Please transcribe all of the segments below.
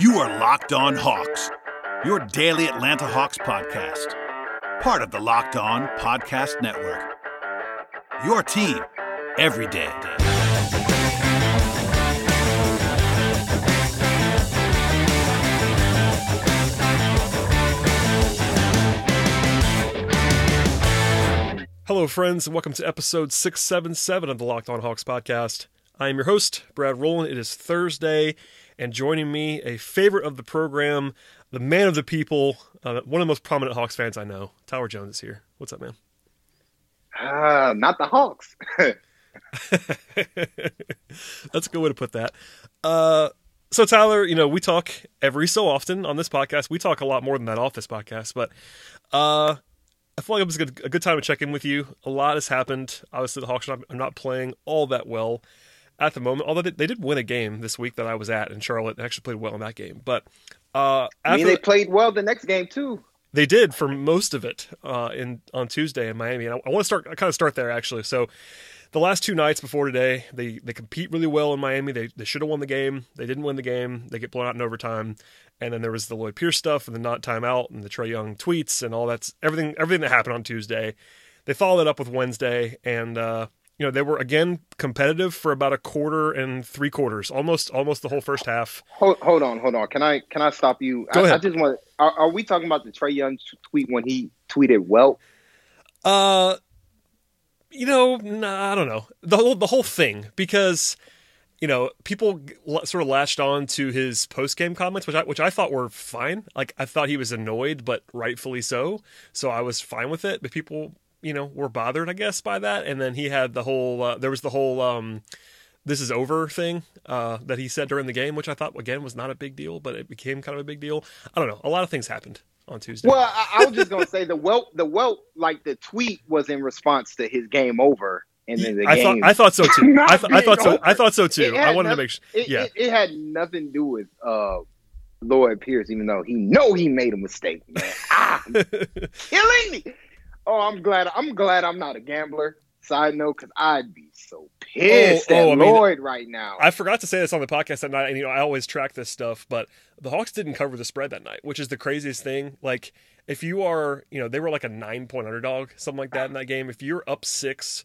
You are Locked On Hawks, your daily Atlanta Hawks podcast, part of the Locked On Podcast Network. Your team every day. Hello, friends, and welcome to episode 677 of the Locked On Hawks podcast. I am your host, Brad Rowland. It is Thursday, and joining me, a favorite of the program, the man of the people, uh, one of the most prominent Hawks fans I know, Tyler Jones is here. What's up, man? Uh, not the Hawks. That's a good way to put that. Uh, so, Tyler, you know, we talk every so often on this podcast. We talk a lot more than that off this podcast, but uh, I feel like it was a good, a good time to check in with you. A lot has happened. Obviously, the Hawks are not, are not playing all that well at the moment. Although they, they, did win a game this week that I was at in Charlotte. They actually played well in that game. But uh, I mean, they played well the next game too. They did for most of it uh, in on Tuesday in Miami. And I, I want to start. I kind of start there actually. So the last two nights before today, they they compete really well in Miami. They they should have won the game. They didn't win the game. They get blown out in overtime. And then there was the Lloyd Pierce stuff and the not timeout and the Trae Young tweets and all that's everything everything that happened on Tuesday. They followed it up with Wednesday and uh, you know they were again competitive for about a quarter and three quarters, almost almost the whole first half. Hold, hold on, hold on. Can I can I stop you? Go I, ahead. I just want. Are, are we talking about the Trae Young tweet when he tweeted well? Uh, you know, nah, I don't know the whole the whole thing because you know people sort of latched on to his post game comments, which I which I thought were fine. Like I thought he was annoyed, but rightfully so. So I was fine with it. But people, you know, were bothered, I guess, by that. And then he had the whole uh, there was the whole um, this is over thing uh, that he said during the game, which I thought again was not a big deal, but it became kind of a big deal. I don't know. A lot of things happened on Tuesday. Well, I, I was just gonna say the well, the well, like the tweet was in response to his game over, and then the I game. thought I thought so too. I, th- I thought so. over. I thought so too. I wanted to make sure. It, yeah, it, it had nothing to do with uh, Lloyd Pierce, even though he know he made a mistake. Man. Ah, killing me. Oh, I'm glad. I'm glad I'm not a gambler. Side note, because I'd be so pissed Oh, at oh, I mean, right now. I forgot to say this on the podcast that night, and you know I always track this stuff, but the Hawks didn't cover the spread that night, which is the craziest thing. Like if you are, you know, they were like a nine point underdog, something like that in that game. If you're up six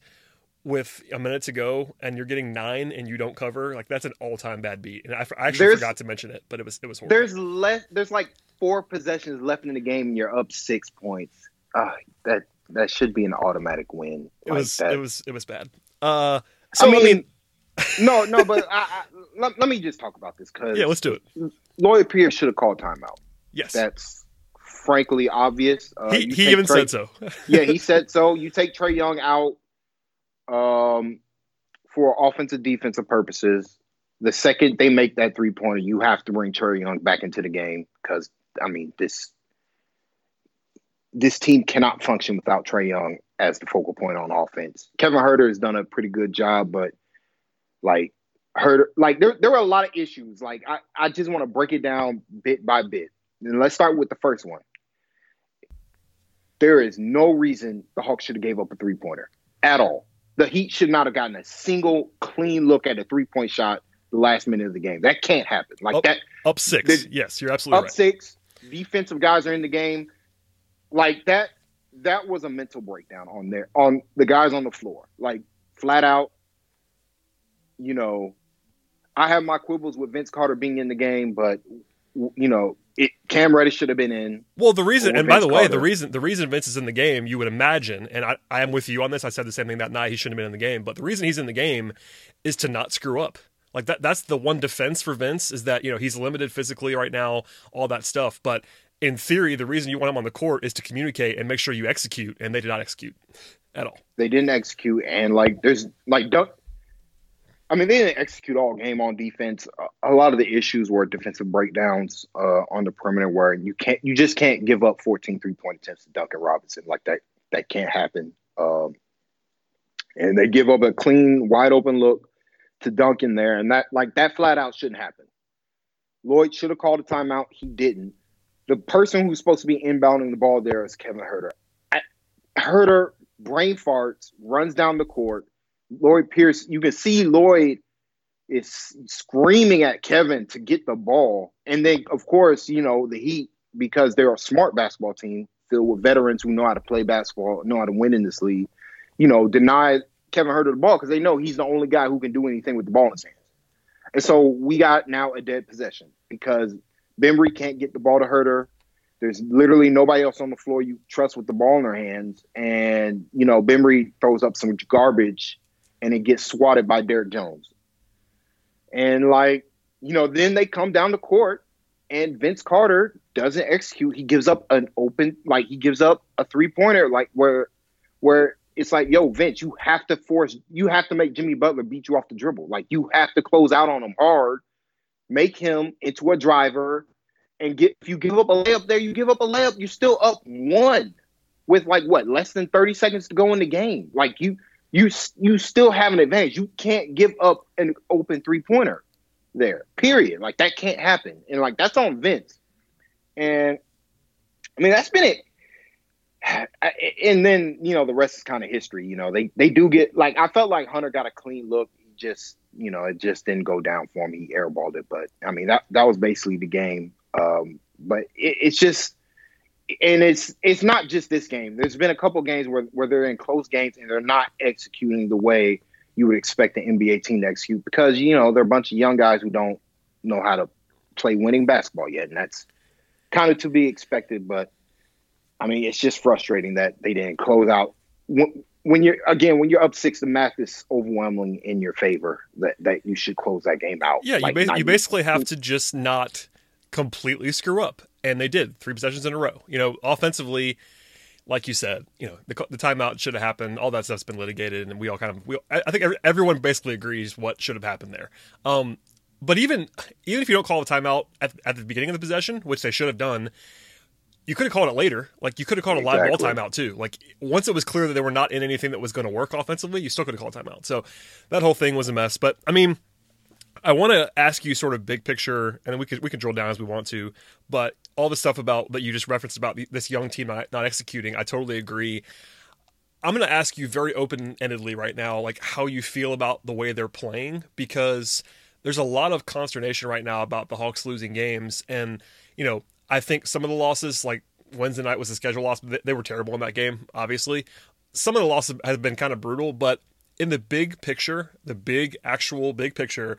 with a minute to go and you're getting nine and you don't cover, like that's an all time bad beat. And I actually There's- forgot to mention it, but it was it was horrible. There's less. There's like four possessions left in the game, and you're up six points. Ah, that that should be an automatic win. It like was that. it was it was bad. Uh, so I mean, I mean, no, no, but I, I, let, let me just talk about this because yeah, let's do it. Lloyd Pierce should have called timeout. Yes, That's frankly obvious. Uh, he he even Trae- said so. yeah, he said so. You take Trae Young out um, for offensive defensive purposes. The second they make that three pointer, you have to bring Trae Young back into the game because I mean this this team cannot function without Trae Young as the focal point on offense. Kevin Huerter has done a pretty good job, but like Huerter, like there there were a lot of issues. Like I, I just want to break it down bit by bit. And let's start with the first one. There is no reason the Hawks should have gave up a three pointer at all. The Heat should not have gotten a single clean look at a three point shot the last minute of the game. That can't happen. Like Oh, that Up six. Yes, you're absolutely up right. six, defensive guys are in the game. Like that that was a mental breakdown on there on the guys on the floor. Like flat out, you know, I have my quibbles with Vince Carter being in the game, but you know, it Cam Reddish should have been in. Well, the reason, and by the way, the reason the reason Vince is in the game, you would imagine, and I, I am with you on this. I said the same thing that night. He shouldn't have been in the game, but the reason he's in the game is to not screw up. Like that. That's the one defense for Vince is that you know he's limited physically right now, all that stuff. But in theory, the reason you want him on the court is to communicate and make sure you execute, and they did not execute at all. They didn't execute, and like there's like don't. I mean, they didn't execute all game on defense. A- lot of the issues were defensive breakdowns uh, on the perimeter, where you can't, you just can't give up 14 three point attempts to Duncan Robinson like that. That can't happen. Um, and they give up a clean, wide open look to Duncan there, and that like that flat out shouldn't happen. Lloyd should have called a timeout. He didn't. The person who's supposed to be inbounding the ball there is Kevin Huerter. I, Huerter brain farts, runs down the court. Lloyd Pierce, you can see Lloyd is screaming at Kevin to get the ball. And then, of course, you know, the Heat, because they're a smart basketball team filled with veterans who know how to play basketball, know how to win in this league, you know, deny Kevin Huerter the ball because they know he's the only guy who can do anything with the ball in his hands. And so we got now a dead possession because Bembry can't get the ball to Huerter. There's literally nobody else on the floor you trust with the ball in their hands. And, you know, Bembry throws up some garbage and it gets swatted by Derrick Jones. And like, you know, then they come down the court and Vince Carter doesn't execute. He gives up an open, like he gives up a three pointer, like where, where it's like, yo, Vince, you have to force, you have to make Jimmy Butler beat you off the dribble. Like you have to close out on him hard, make him into a driver, and get. If you give up a layup there, you give up a layup. You're still up one with like what less than thirty seconds to go in the game. Like you, you you still have an advantage. You can't give up an open three pointer there. Period. Like that can't happen. And like that's on Vince. And I mean that's been it. And then you know the rest is kind of history. You know they they do get like I felt like Hunter got a clean look. Just you know it just didn't go down for him. He airballed it, but I mean that that was basically the game. Um, but it, it's just and it's it's not just this game. There's been a couple games where, where they're in close games and they're not executing the way you would expect the NBA team to execute because you know they're a bunch of young guys who don't know how to play winning basketball yet, and that's kind of to be expected. But I mean, it's just frustrating that they didn't close out. When, you're again when you're up six, the math is overwhelming in your favor that that you should close that game out. Yeah, like, you, ba- you basically have to just not completely screw up and they did three possessions in a row. You know, offensively, like you said, you know, the, the timeout should have happened. All that stuff's been litigated, and we all kind of, we, I think every, everyone basically agrees what should have happened there. Um, but even even if you don't call a timeout at, at the beginning of the possession, which they should have done, you could have called it later. Like you could have called a live ball timeout too. Like once it was clear that they were not in anything that was going to work offensively, you still could have called timeout. So that whole thing was a mess. But I mean, I want to ask you sort of big picture, and we could we can drill down as we want to. But all the stuff about that you just referenced about the, this young team not, not executing, I totally agree. I'm going to ask you very open endedly right now, like how you feel about the way they're playing, because there's a lot of consternation right now about the Hawks losing games, and you know I think some of the losses, like Wednesday night was a schedule loss, they were terrible in that game. Obviously, some of the losses have been kind of brutal, but in the big picture, the big actual big picture,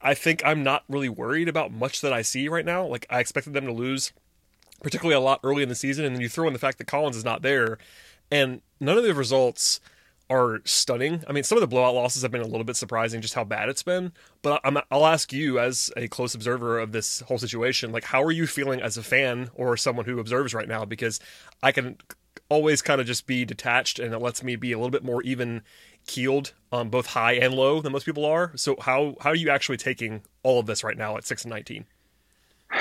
I think I'm not really worried about much that I see right now. Like I expected them to lose, particularly a lot early in the season, and then you throw in the fact that Collins is not there, and none of the results are stunning. I mean, some of the blowout losses have been a little bit surprising, just how bad it's been. But i will ask you, as a close observer of this whole situation, like how are you feeling as a fan or someone who observes right now? Because I can always kind of just be detached, and it lets me be a little bit more even keeled on both high and low than most people are. So how how are you actually taking all of this right now at six and nineteen?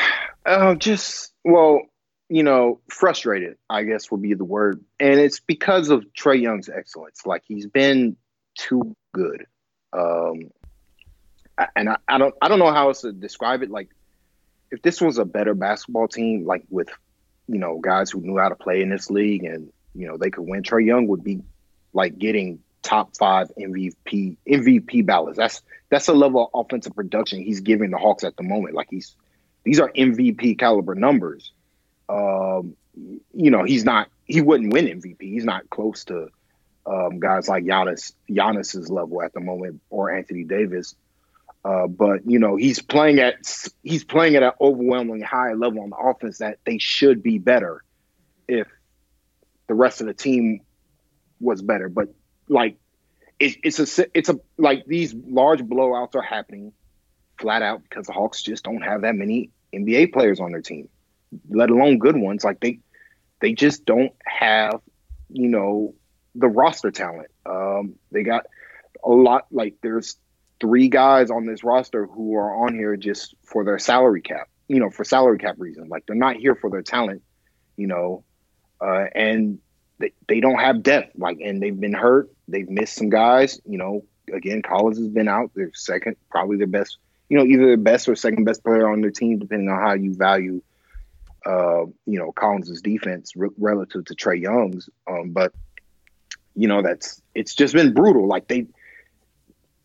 Oh, just well, you know, frustrated. I guess would be the word, and it's because of Trae Young's excellence. Like he's been too good, um, and I, I don't I don't know how else to describe it. Like if this was a better basketball team, like with you know guys who knew how to play in this league, and you know they could win, Trae Young would be like getting top five MVP MVP ballots. That's that's a level of offensive production he's giving the Hawks at the moment. Like he's these are MVP caliber numbers. Um, you know, he's not he wouldn't win MVP. He's not close to um, guys like Giannis Giannis's level at the moment or Anthony Davis. Uh, but you know, he's playing at he's playing at an overwhelmingly high level on the offense that they should be better if the rest of the team was better. But like it, it's a it's a like these large blowouts are happening flat out because the Hawks just don't have that many NBA players on their team, let alone good ones. Like they they just don't have you know the roster talent. Um, they got a lot like there's three guys on this roster who are on here just for their salary cap, you know, for salary cap reasons. Like they're not here for their talent, you know, uh, and they, they don't have depth. Like, and they've been hurt. They've missed some guys. You know, again, Collins has been out. Their second, probably their best. You know, either the best or second best player on their team, depending on how you value, uh, you know, Collins's defense re- relative to Trae Young's. Um, but you know, that's it's just been brutal. Like they,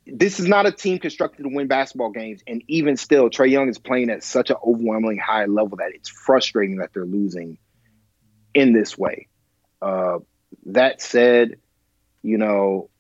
this is not a team constructed to win basketball games, and even still, Trae Young is playing at such an overwhelmingly high level that it's frustrating that they're losing in this way. Uh, that said, you know,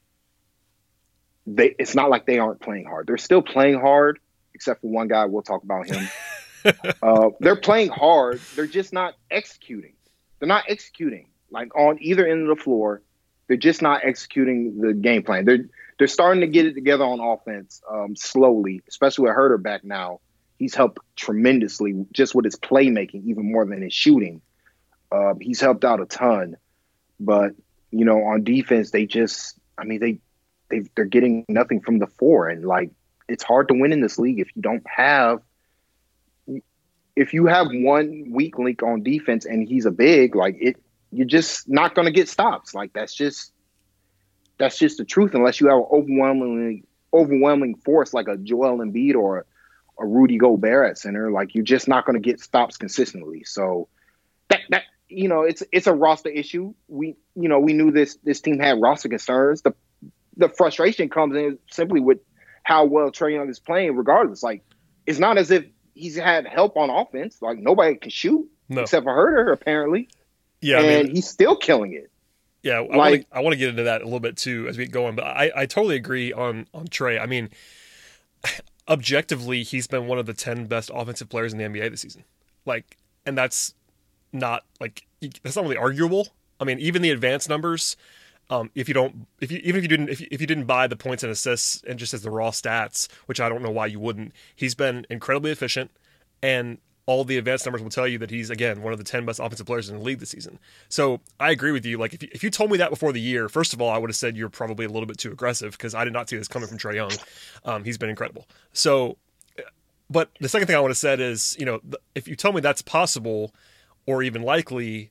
they it's not like they aren't playing hard. They're still playing hard, except for one guy. We'll talk about him. uh, they're playing hard. They're just not executing. They're not executing like on either end of the floor. They're just not executing the game plan. They're they're starting to get it together on offense um, slowly, especially with Huerter back now. He's helped tremendously just with his playmaking, even more than his shooting. Uh, he's helped out a ton, but you know, on defense, they just, I mean, they they they're getting nothing from the four, and like it's hard to win in this league if you don't have if you have one weak link on defense and he's a big like it you're just not going to get stops. Like that's just that's just the truth unless you have an overwhelmingly overwhelming force like a Joel Embiid or a Rudy Gobert at center like you're just not going to get stops consistently. So that that you know it's it's a roster issue. We you know we knew this this team had roster concerns. The the frustration comes in simply with how well Trae Young is playing regardless. Like it's not as if he's had help on offense. Like nobody can shoot no. except for Huerter, apparently. Yeah, and I mean, he's still killing it. Yeah, I like I want to get into that a little bit too as we go on, but I, I totally agree on on Trae. I mean, objectively, he's been one of the ten best offensive players in the NBA this season. Like, and that's not like that's not really arguable. I mean, even the advanced numbers um, if you don't, if you even if you didn't, if you, if you didn't buy the points and assists and just as the raw stats, which I don't know why you wouldn't, he's been incredibly efficient, and all the advanced numbers will tell you that he's again one of the 10 best offensive players in the league this season. So I agree with you. Like if you, if you told me that before the year, first of all, I would have said you're probably a little bit too aggressive because I did not see this coming from Trae Young. Um, he's been incredible. So, but the second thing I would have said is, you know, if you tell me that's possible or even likely,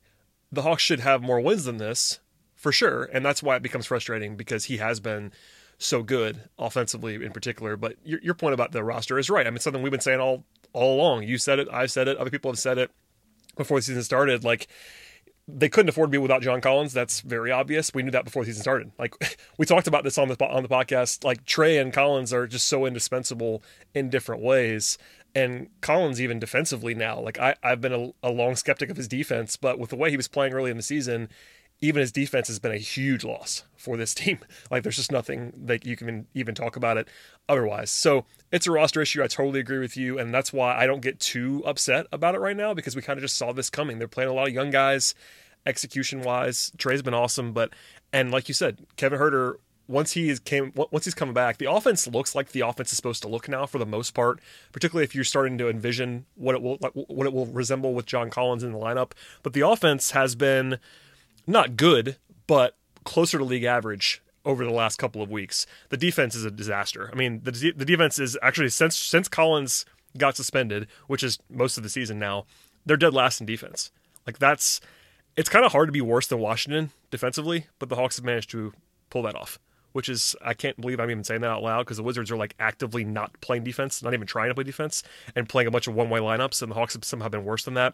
the Hawks should have more wins than this for sure. And that's why it becomes frustrating because he has been so good offensively in particular. But your, your point about the roster is right. I mean, something we've been saying all all along. You said it, I've said it, other people have said it before the season started. Like they couldn't afford to be without John Collins. That's very obvious. We knew that before the season started. Like we talked about this on the on the podcast. Like Trae and Collins are just so indispensable in different ways. And Collins even defensively now. Like I, I've been a, a long skeptic of his defense, but with the way he was playing early in the season, even his defense has been a huge loss for this team. Like there's just nothing that you can even talk about it otherwise. So it's a roster issue. I totally agree with you, and that's why I don't get too upset about it right now because we kind of just saw this coming. They're playing a lot of young guys, execution wise. Trae's been awesome, but and like you said, Kevin Huerter. Once he is came, once he's coming back, the offense looks like the offense is supposed to look now for the most part. Particularly if you're starting to envision what it will what it will resemble with John Collins in the lineup. But the offense has been not good, but closer to league average over the last couple of weeks. The defense is a disaster. I mean, the the defense is actually since since Collins got suspended, which is most of the season now, they're dead last in defense. Like that's it's kind of hard to be worse than Washington defensively, but the Hawks have managed to pull that off. Which is I can't believe I'm even saying that out loud because the Wizards are like actively not playing defense, not even trying to play defense, and playing a bunch of one way lineups, and the Hawks have somehow been worse than that.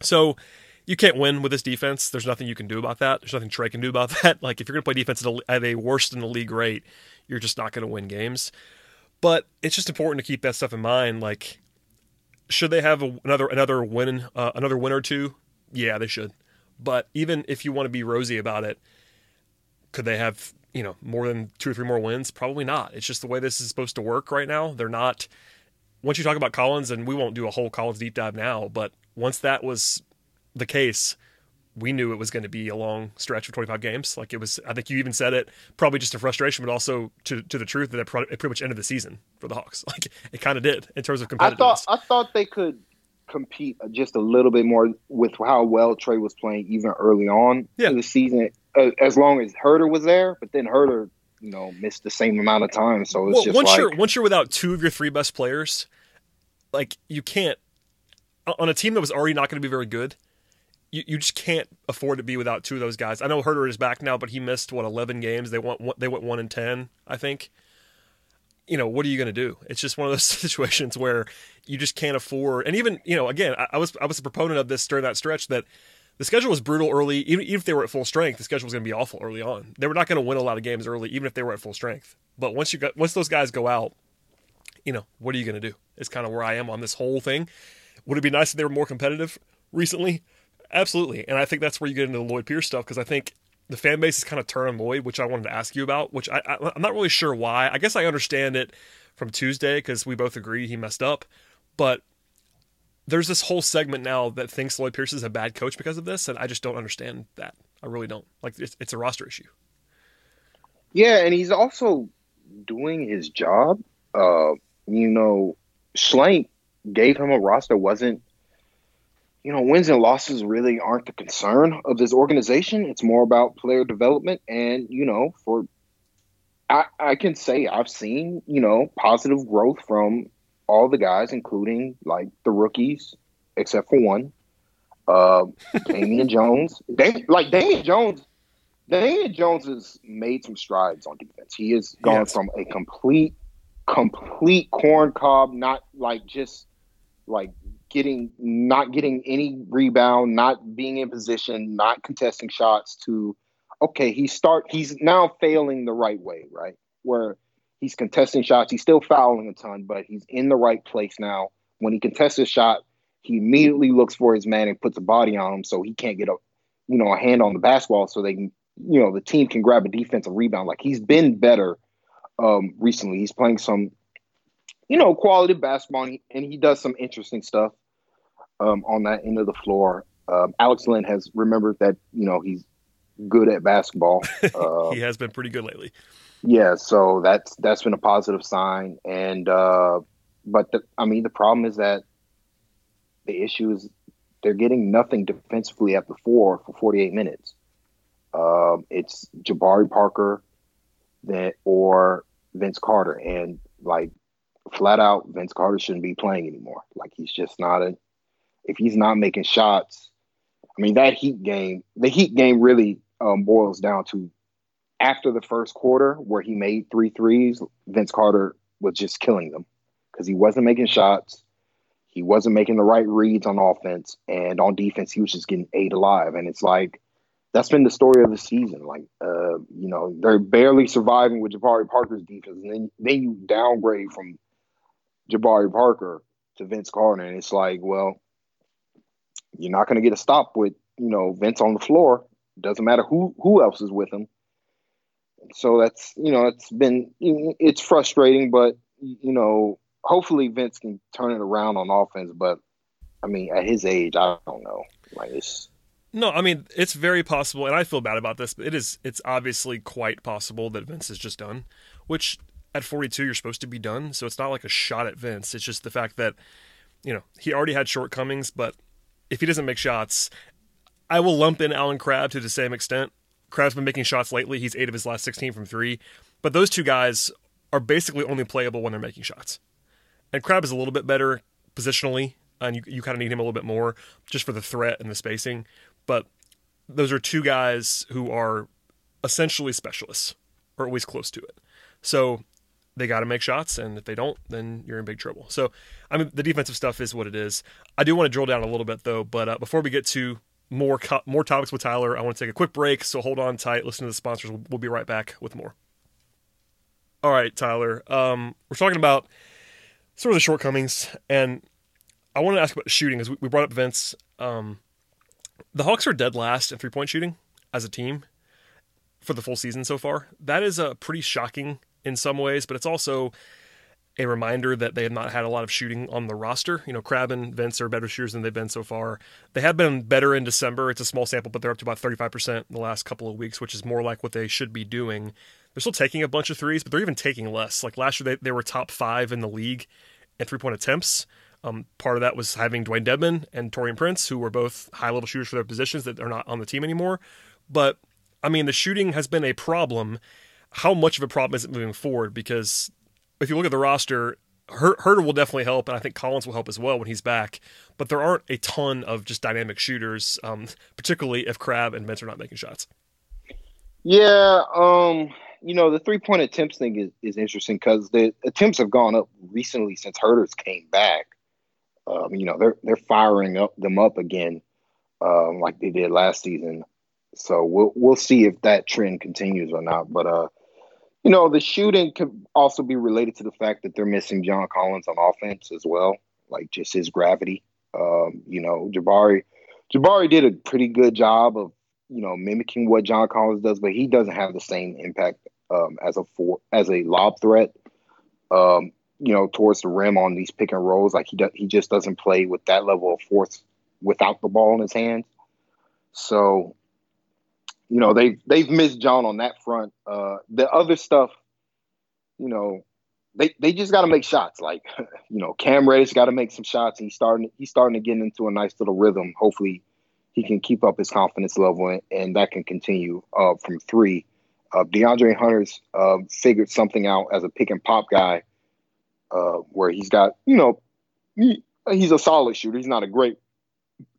So you can't win with this defense. There's nothing you can do about that. There's nothing Trae can do about that. Like if you're going to play defense at a, at a worst in the league rate, you're just not going to win games. But it's just important to keep that stuff in mind. Like, should they have a, another another win uh, another win or two? Yeah, they should. But even if you want to be rosy about it, could they have you know more than two or three more wins? Probably not. It's just the way this is supposed to work right now. They're not. Once you talk about Collins, and we won't do a whole Collins deep dive now, but once that was the case, we knew it was going to be a long stretch of 25 games. Like it was, I think you even said it, probably just a frustration, but also to to the truth that it pretty much ended the season for the Hawks. Like it kind of did in terms of competitiveness. I thought I thought they could compete just a little bit more with how well Trae was playing even early on yeah. in the season, as long as Huerter was there. But then Huerter, you know, missed the same amount of time. So it's well, just once like, you're once you're without two of your three best players, like you can't on a team that was already not going to be very good you, you just can't afford to be without two of those guys. I know Huerter is back now, but he missed what eleven games. They went they went one in ten, I think. You know what are you going to do? It's just one of those situations where you just can't afford. And even you know, again, I, I was I was a proponent of this during that stretch that the schedule was brutal early. Even, even if they were at full strength, the schedule was going to be awful early on. They were not going to win a lot of games early, even if they were at full strength. But once you got once those guys go out, you know what are you going to do? It's kind of where I am on this whole thing. Would it be nice if they were more competitive recently? Absolutely, and I think that's where you get into the Lloyd Pierce stuff because I think the fan base is kind of turned on Lloyd, which I wanted to ask you about. Which I, I I'm not really sure why. I guess I understand it from Tuesday because we both agree he messed up, but there's this whole segment now that thinks Lloyd Pierce is a bad coach because of this, and I just don't understand that. I really don't. Like it's, it's a roster issue. Yeah, and he's also doing his job. Uh, you know, Schlenk gave him a roster wasn't. You know, wins and losses really aren't the concern of this organization. It's more about player development, and you know, for I, I can say I've seen you know positive growth from all the guys, including like the rookies, except for one, uh, Damian Jones. Dam- like Damian Jones, Damian Jones has made some strides on defense. He has gone yes. from a complete, complete corn cob, not like just like getting, not getting any rebound, not being in position, not contesting shots to, okay, he start, he's now failing the right way, right? Where He's contesting shots. He's still fouling a ton, but he's in the right place now. When he contests a shot, he immediately looks for his man and puts a body on him so he can't get a you know a hand on the basketball so they can you know the team can grab a defensive rebound. Like he's been better um, recently. He's playing some you know quality basketball and he, and he does some interesting stuff um, on that end of the floor. Um, Alex Len has remembered that you know he's good at basketball. Uh, he has been pretty good lately. Yeah, so that's that's been a positive sign, and uh, but the, I mean the problem is that the issue is they're getting nothing defensively at the four for 48 minutes. Um, it's Jabari Parker, that or Vince Carter, and like flat out, Vince Carter shouldn't be playing anymore. Like he's just not a. If he's not making shots, I mean that Heat game. The Heat game really um, boils down to after the first quarter where he made three threes, Vince Carter was just killing them because he wasn't making shots. He wasn't making the right reads on offense. And on defense, he was just getting ate alive. And it's like, that's been the story of the season. Like, uh, you know, they're barely surviving with Jabari Parker's defense. And then, then you downgrade from Jabari Parker to Vince Carter. And it's like, well, you're not going to get a stop with, you know, Vince on the floor. Doesn't matter who who else is with him so that's you know it's been it's frustrating, but you know hopefully Vince can turn it around on offense. But I mean, at his age, I don't know. Like it's no, I mean it's very possible, and I feel bad about this, but it is it's obviously quite possible that Vince is just done. Which at 42 you're supposed to be done, so it's not like a shot at Vince. It's just the fact that you know he already had shortcomings, but if he doesn't make shots, I will lump in Allen Crabbe to the same extent. Crabbe's been making shots lately. He's eight of his last 16 from three. But those two guys are basically only playable when they're making shots. And Crabbe is a little bit better positionally, and you, you kind of need him a little bit more just for the threat and the spacing. But those are two guys who are essentially specialists, or always close to it. So they got to make shots, and if they don't, then you're in big trouble. So, I mean, the defensive stuff is what it is. I do want to drill down a little bit, though, but uh, before we get to more co- more topics with Tyler. I want to take a quick break, so hold on tight. Listen to the sponsors. We'll, we'll be right back with more. All right, Tyler. Um, we're talking about sort of the shortcomings, and I want to ask about shooting. As we brought up Vince, um, the Hawks are dead last in three point shooting as a team for the full season so far. That is a pretty shocking in some ways, but it's also a reminder that they have not had a lot of shooting on the roster. You know, Crabbe and Vince are better shooters than they've been so far. They have been better in December. It's a small sample, but they're up to about 35% in the last couple of weeks, which is more like what they should be doing. They're still taking a bunch of threes, but they're even taking less. Like last year, they, they were top five in the league in three point attempts. Um, part of that was having Dewayne Dedmon and Taurean Prince, who were both high level shooters for their positions that are not on the team anymore. But I mean, the shooting has been a problem. How much of a problem is it moving forward? Because if you look at the roster, Huerter will definitely help, and I think Collins will help as well when he's back. But there aren't a ton of just dynamic shooters, um, particularly if Crabbe and Vince are not making shots. Yeah, um, you know the three point attempts thing is, is interesting because the attempts have gone up recently since Huerter's came back. Um, you know they're they're firing up them up again. um, like they did last season. So we'll we'll see if that trend continues or not. But uh, you know, the shooting could also be related to the fact that they're missing John Collins on offense as well, like just his gravity. Um, you know, Jabari Jabari did a pretty good job of you know mimicking what John Collins does, but he doesn't have the same impact um, as a for as a lob threat. Um, you know, towards the rim on these pick and rolls, like he do, he just doesn't play with that level of force without the ball in his hands. So, you know, they they've missed John on that front. Uh, the other stuff, you know, they they just got to make shots. Like, you know, Cam Reddish got to make some shots. He's starting he's starting to get into a nice little rhythm. Hopefully, he can keep up his confidence level, and, and that can continue uh, from three. Uh, DeAndre Hunter's uh, figured something out as a pick and pop guy, uh, where he's got you know he, he's a solid shooter. He's not a great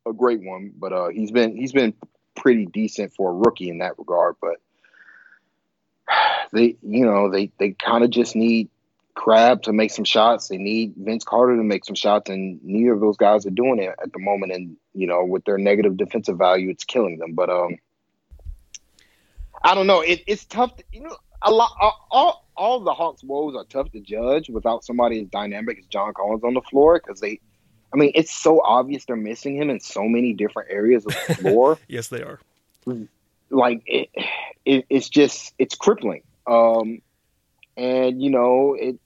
a great one, but uh, he's been he's been pretty decent for a rookie in that regard. But they you know they they kind of just need Crabbe to make some shots. They need Vince Carter to make some shots, and neither of those guys are doing it at the moment. And you know, with their negative defensive value, it's killing them. But um, I don't know. It, it's tough. To, you know, a lot. All all the Hawks' woes are tough to judge without somebody as dynamic as John Collins on the floor because they. I mean, it's so obvious they're missing him in so many different areas of the floor. yes, they are. Like it, it, it's just it's crippling. Um, and you know, it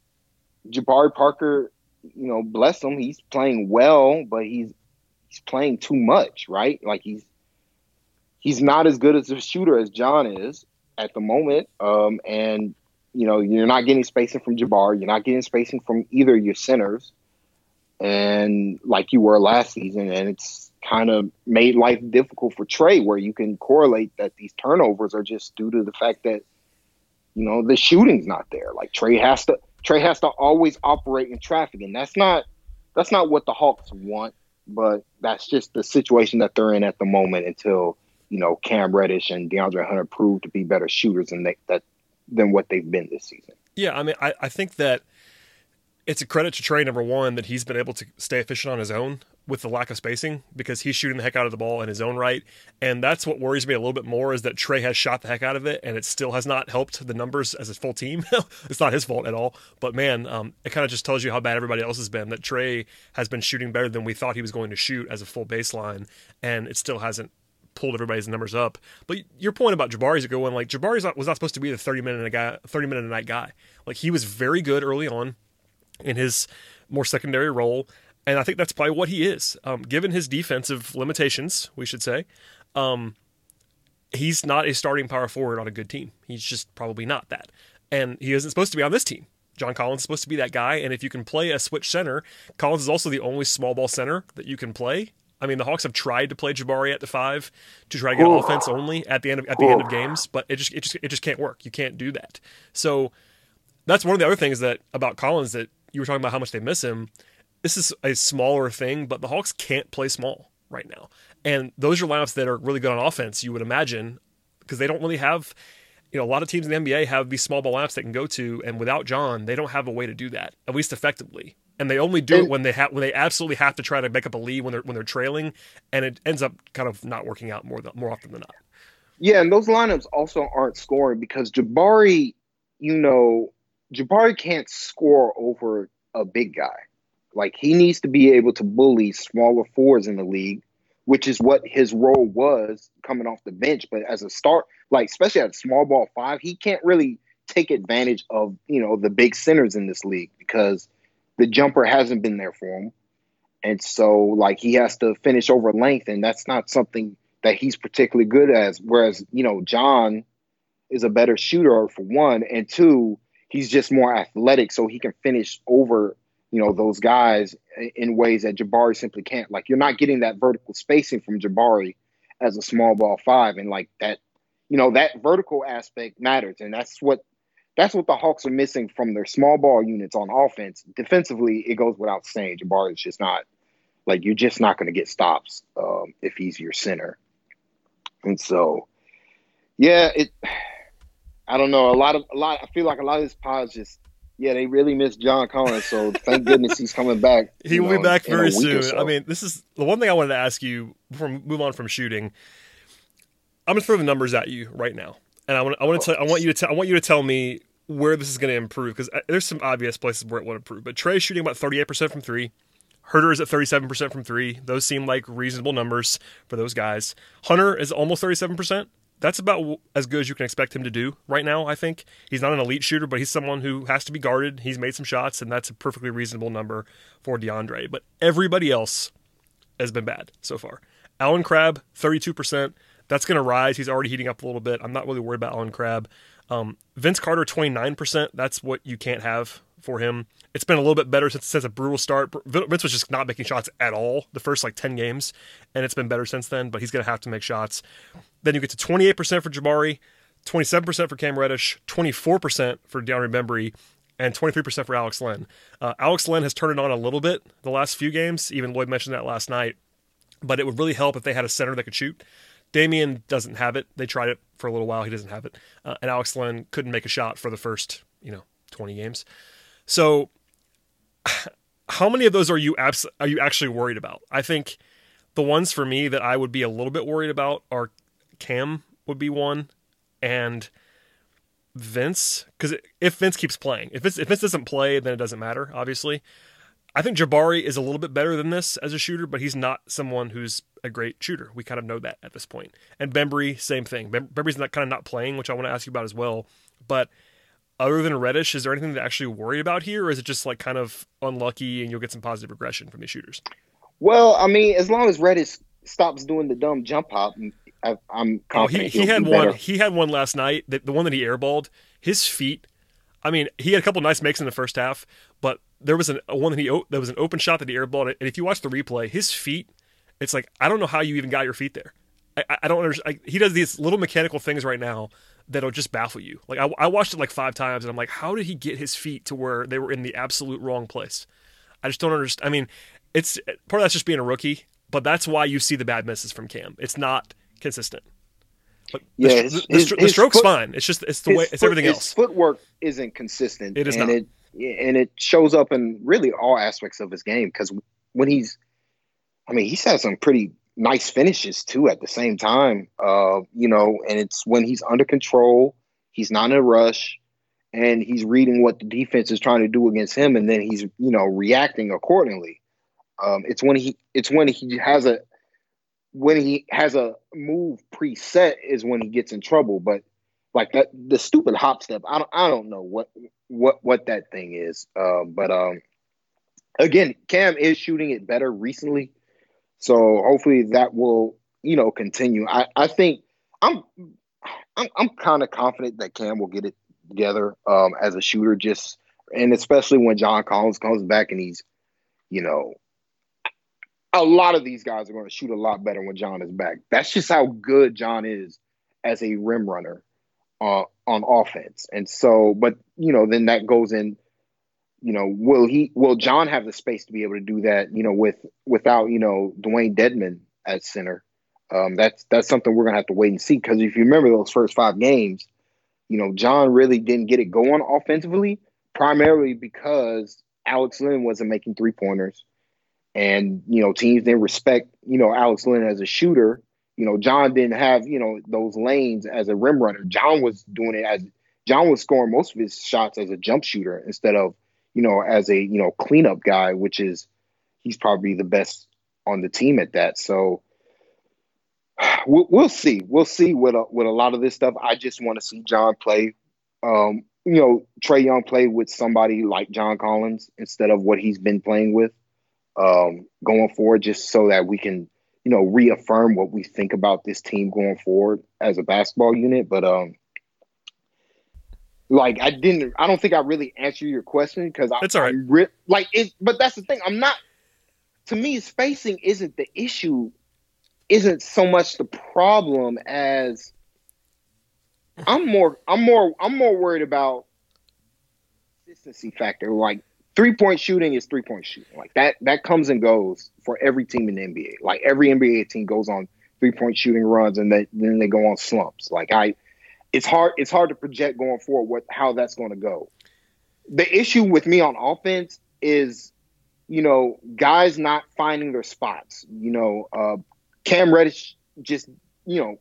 Jabari Parker, you know, bless him, he's playing well, but he's he's playing too much, right? Like he's he's not as good as a shooter as John is at the moment. Um, and you know, you're not getting spacing from Jabari, you're not getting spacing from either your centers, and like you were last season, and it's kind of made life difficult for Trae, where you can correlate that these turnovers are just due to the fact that you know the shooting's not there. Like Trae has to Trae has to always operate in traffic, and that's not that's not what the Hawks want. But that's just the situation that they're in at the moment until you know Cam Reddish and DeAndre Hunter prove to be better shooters than they, that than what they've been this season. Yeah, I mean, I, I think that it's a credit to Trae number one that he's been able to stay efficient on his own with the lack of spacing because he's shooting the heck out of the ball in his own right. And that's what worries me a little bit more is that Trae has shot the heck out of it and it still has not helped the numbers as a full team. it's not his fault at all. But man, um, it kind of just tells you how bad everybody else has been. That Trae has been shooting better than we thought he was going to shoot as a full baseline, and it still hasn't pulled everybody's numbers up. But your point about Jabari is a good one. Like Jabari was not supposed to be the 30 minute a guy, 30 minute a night guy. Like he was very good early on in his more secondary role and I think that's probably what he is. Um, given his defensive limitations, we should say, um, he's not a starting power forward on a good team. He's just probably not that. And he isn't supposed to be on this team. John Collins is supposed to be that guy. And if you can play a switch center, Collins is also the only small ball center that you can play. I mean, the Hawks have tried to play Jabari at the five to try to get Ooh. offense only at the end of at the Ooh. end of games, but it just it just it just can't work. You can't do that. So that's one of the other things that about Collins that you were talking about how much they miss him this is a smaller thing, but the Hawks can't play small right now. And those are lineups that are really good on offense, you would imagine, because they don't really have, you know, a lot of teams in the NBA have these small ball lineups they can go to, and without John, they don't have a way to do that, at least effectively. And they only do and, it when they have when they absolutely have to try to make up a lead when they're when they're trailing, and it ends up kind of not working out more more often than not. Yeah, and those lineups also aren't scoring because Jabari, you know, Jabari can't score over a big guy. Like he needs to be able to bully smaller fours in the league, which is what his role was coming off the bench. But as a start, like especially at small ball five, he can't really take advantage of you know the big centers in this league because the jumper hasn't been there for him, and so like he has to finish over length, and that's not something that he's particularly good as. Whereas you know John is a better shooter for one, and two, he's just more athletic, so he can finish over you know those guys in ways that Jabari simply can't. Like you're not getting that vertical spacing from Jabari as a small ball five, and like that, you know that vertical aspect matters, and that's what that's what the Hawks are missing from their small ball units on offense. Defensively, it goes without saying. Jabari is just not like you're just not going to get stops um, if he's your center, and so yeah, it. I don't know. A lot of a lot. I feel like a lot of this pods just Yeah, they really miss John Collins, so thank goodness he's coming back. He will know, be back very soon. So. I mean, this is the one thing I wanted to ask you before we move on from shooting. I'm gonna throw the numbers at you right now, and I want I want to tell, I want you to tell I want you to tell me where this is going to improve because uh, there's some obvious places where it will improve. But Trae's shooting about 38% from three. Huerter is at 37% from three. Those seem like reasonable numbers for those guys. Hunter is almost 37%. That's about as good as you can expect him to do right now, I think. He's not an elite shooter, but he's someone who has to be guarded. He's made some shots, and that's a perfectly reasonable number for DeAndre. But everybody else has been bad so far. Allen Crabbe, 32%. That's going to rise. He's already heating up a little bit. I'm not really worried about Allen Crabbe. Um, Vince Carter, 29%. That's what you can't have for him. It's been a little bit better since, since a brutal start. Vince was just not making shots at all the first like 10 games, and it's been better since then, but he's going to have to make shots. Then you get to 28% for Jabari, 27% for Cam Reddish, 24% for DeAndre Bembry, and 23% for Alex Len. Uh, Alex Len has turned it on a little bit the last few games. Even Lloyd mentioned that last night. But it would really help if they had a center that could shoot. Damian doesn't have it. They tried it for a little while. He doesn't have it. Uh, and Alex Len couldn't make a shot for the first, you know, 20 games. So how many of those are you abs- are you actually worried about? I think the ones for me that I would be a little bit worried about are Cam would be one and Vince because if Vince keeps playing, if it's, if Vince doesn't play, then it doesn't matter. Obviously, I think Jabari is a little bit better than this as a shooter, but he's not someone who's a great shooter. We kind of know that at this point. And Bembry, same thing. Bembry's not kind of not playing, which I want to ask you about as well. But other than Reddish, is there anything to actually worry about here, or is it just like kind of unlucky and you'll get some positive regression from these shooters? Well, I mean, as long as Reddish stops doing the dumb jump hop, I, am confident. Oh, he, he had one. He had one last night. The, the one that he airballed. His feet. I mean, he had a couple nice makes in the first half, but there was an, a one that he there was an open shot that he airballed, and if you watch the replay, his feet. It's like I don't know how you even got your feet there. I, I don't understand. I, he does these little mechanical things right now that'll just baffle you. Like I, I watched it like five times, and I'm like, how did he get his feet to where they were in the absolute wrong place? I just don't understand. I mean, it's part of that's just being a rookie, but that's why you see the bad misses from Cam. It's not consistent. Yeah, the, his, the, the, the stroke's foot, fine. It's just it's the way it's foot, everything else. footwork isn't consistent. It is and not. It, and it shows up in really all aspects of his game because when he's, I mean, he's had some pretty nice finishes too at the same time. Uh, you know, and it's when he's under control, he's not in a rush, and he's reading what the defense is trying to do against him, and then he's you know reacting accordingly. Um, it's when he it's when he has a when he has a move preset is when he gets in trouble. But like that the stupid hop step, I don't I don't know what what what that thing is. Uh, but um, again, Cam is shooting it better recently. So hopefully that will, you know, continue. I, I think I'm I'm, I'm kind of confident that Cam will get it together um, as a shooter. Just and especially when John Collins comes back and he's, you know, a lot of these guys are going to shoot a lot better when John is back. That's just how good John is as a rim runner uh, on offense. And so, but you know, then that goes in you know, will he will John have the space to be able to do that, you know, with without, you know, Dewayne Dedmon at center? Um, that's that's something we're gonna have to wait and see. Because if you remember those first five games, you know, John really didn't get it going offensively, primarily because Alex Len wasn't making three pointers. And, you know, teams didn't respect, you know, Alex Len as a shooter. You know, John didn't have, you know, those lanes as a rim runner. John was doing it as John was scoring most of his shots as a jump shooter instead of you know, as a, you know, cleanup guy, which is he's probably the best on the team at that. So we'll, we'll see. We'll see with a, with a lot of this stuff. I just want to see John play. Um, you know, Trae Young play with somebody like John Collins instead of what he's been playing with um, going forward, just so that we can, you know, reaffirm what we think about this team going forward as a basketball unit. But um, like I didn't. I don't think I really answered your question because I. All right. Re- like it, but that's the thing. I'm not. To me, spacing isn't the issue. Isn't so much the problem as. I'm more. I'm more. I'm more worried about consistency factor. Like three point shooting is three point shooting. Like that. That comes and goes for every team in the NBA. Like every NBA team goes on three point shooting runs and they, then they go on slumps. Like I it's hard it's hard to project going forward what how that's going to go. the issue with me on offense is, you know, guys not finding their spots. You know, uh, Cam Reddish just, you know,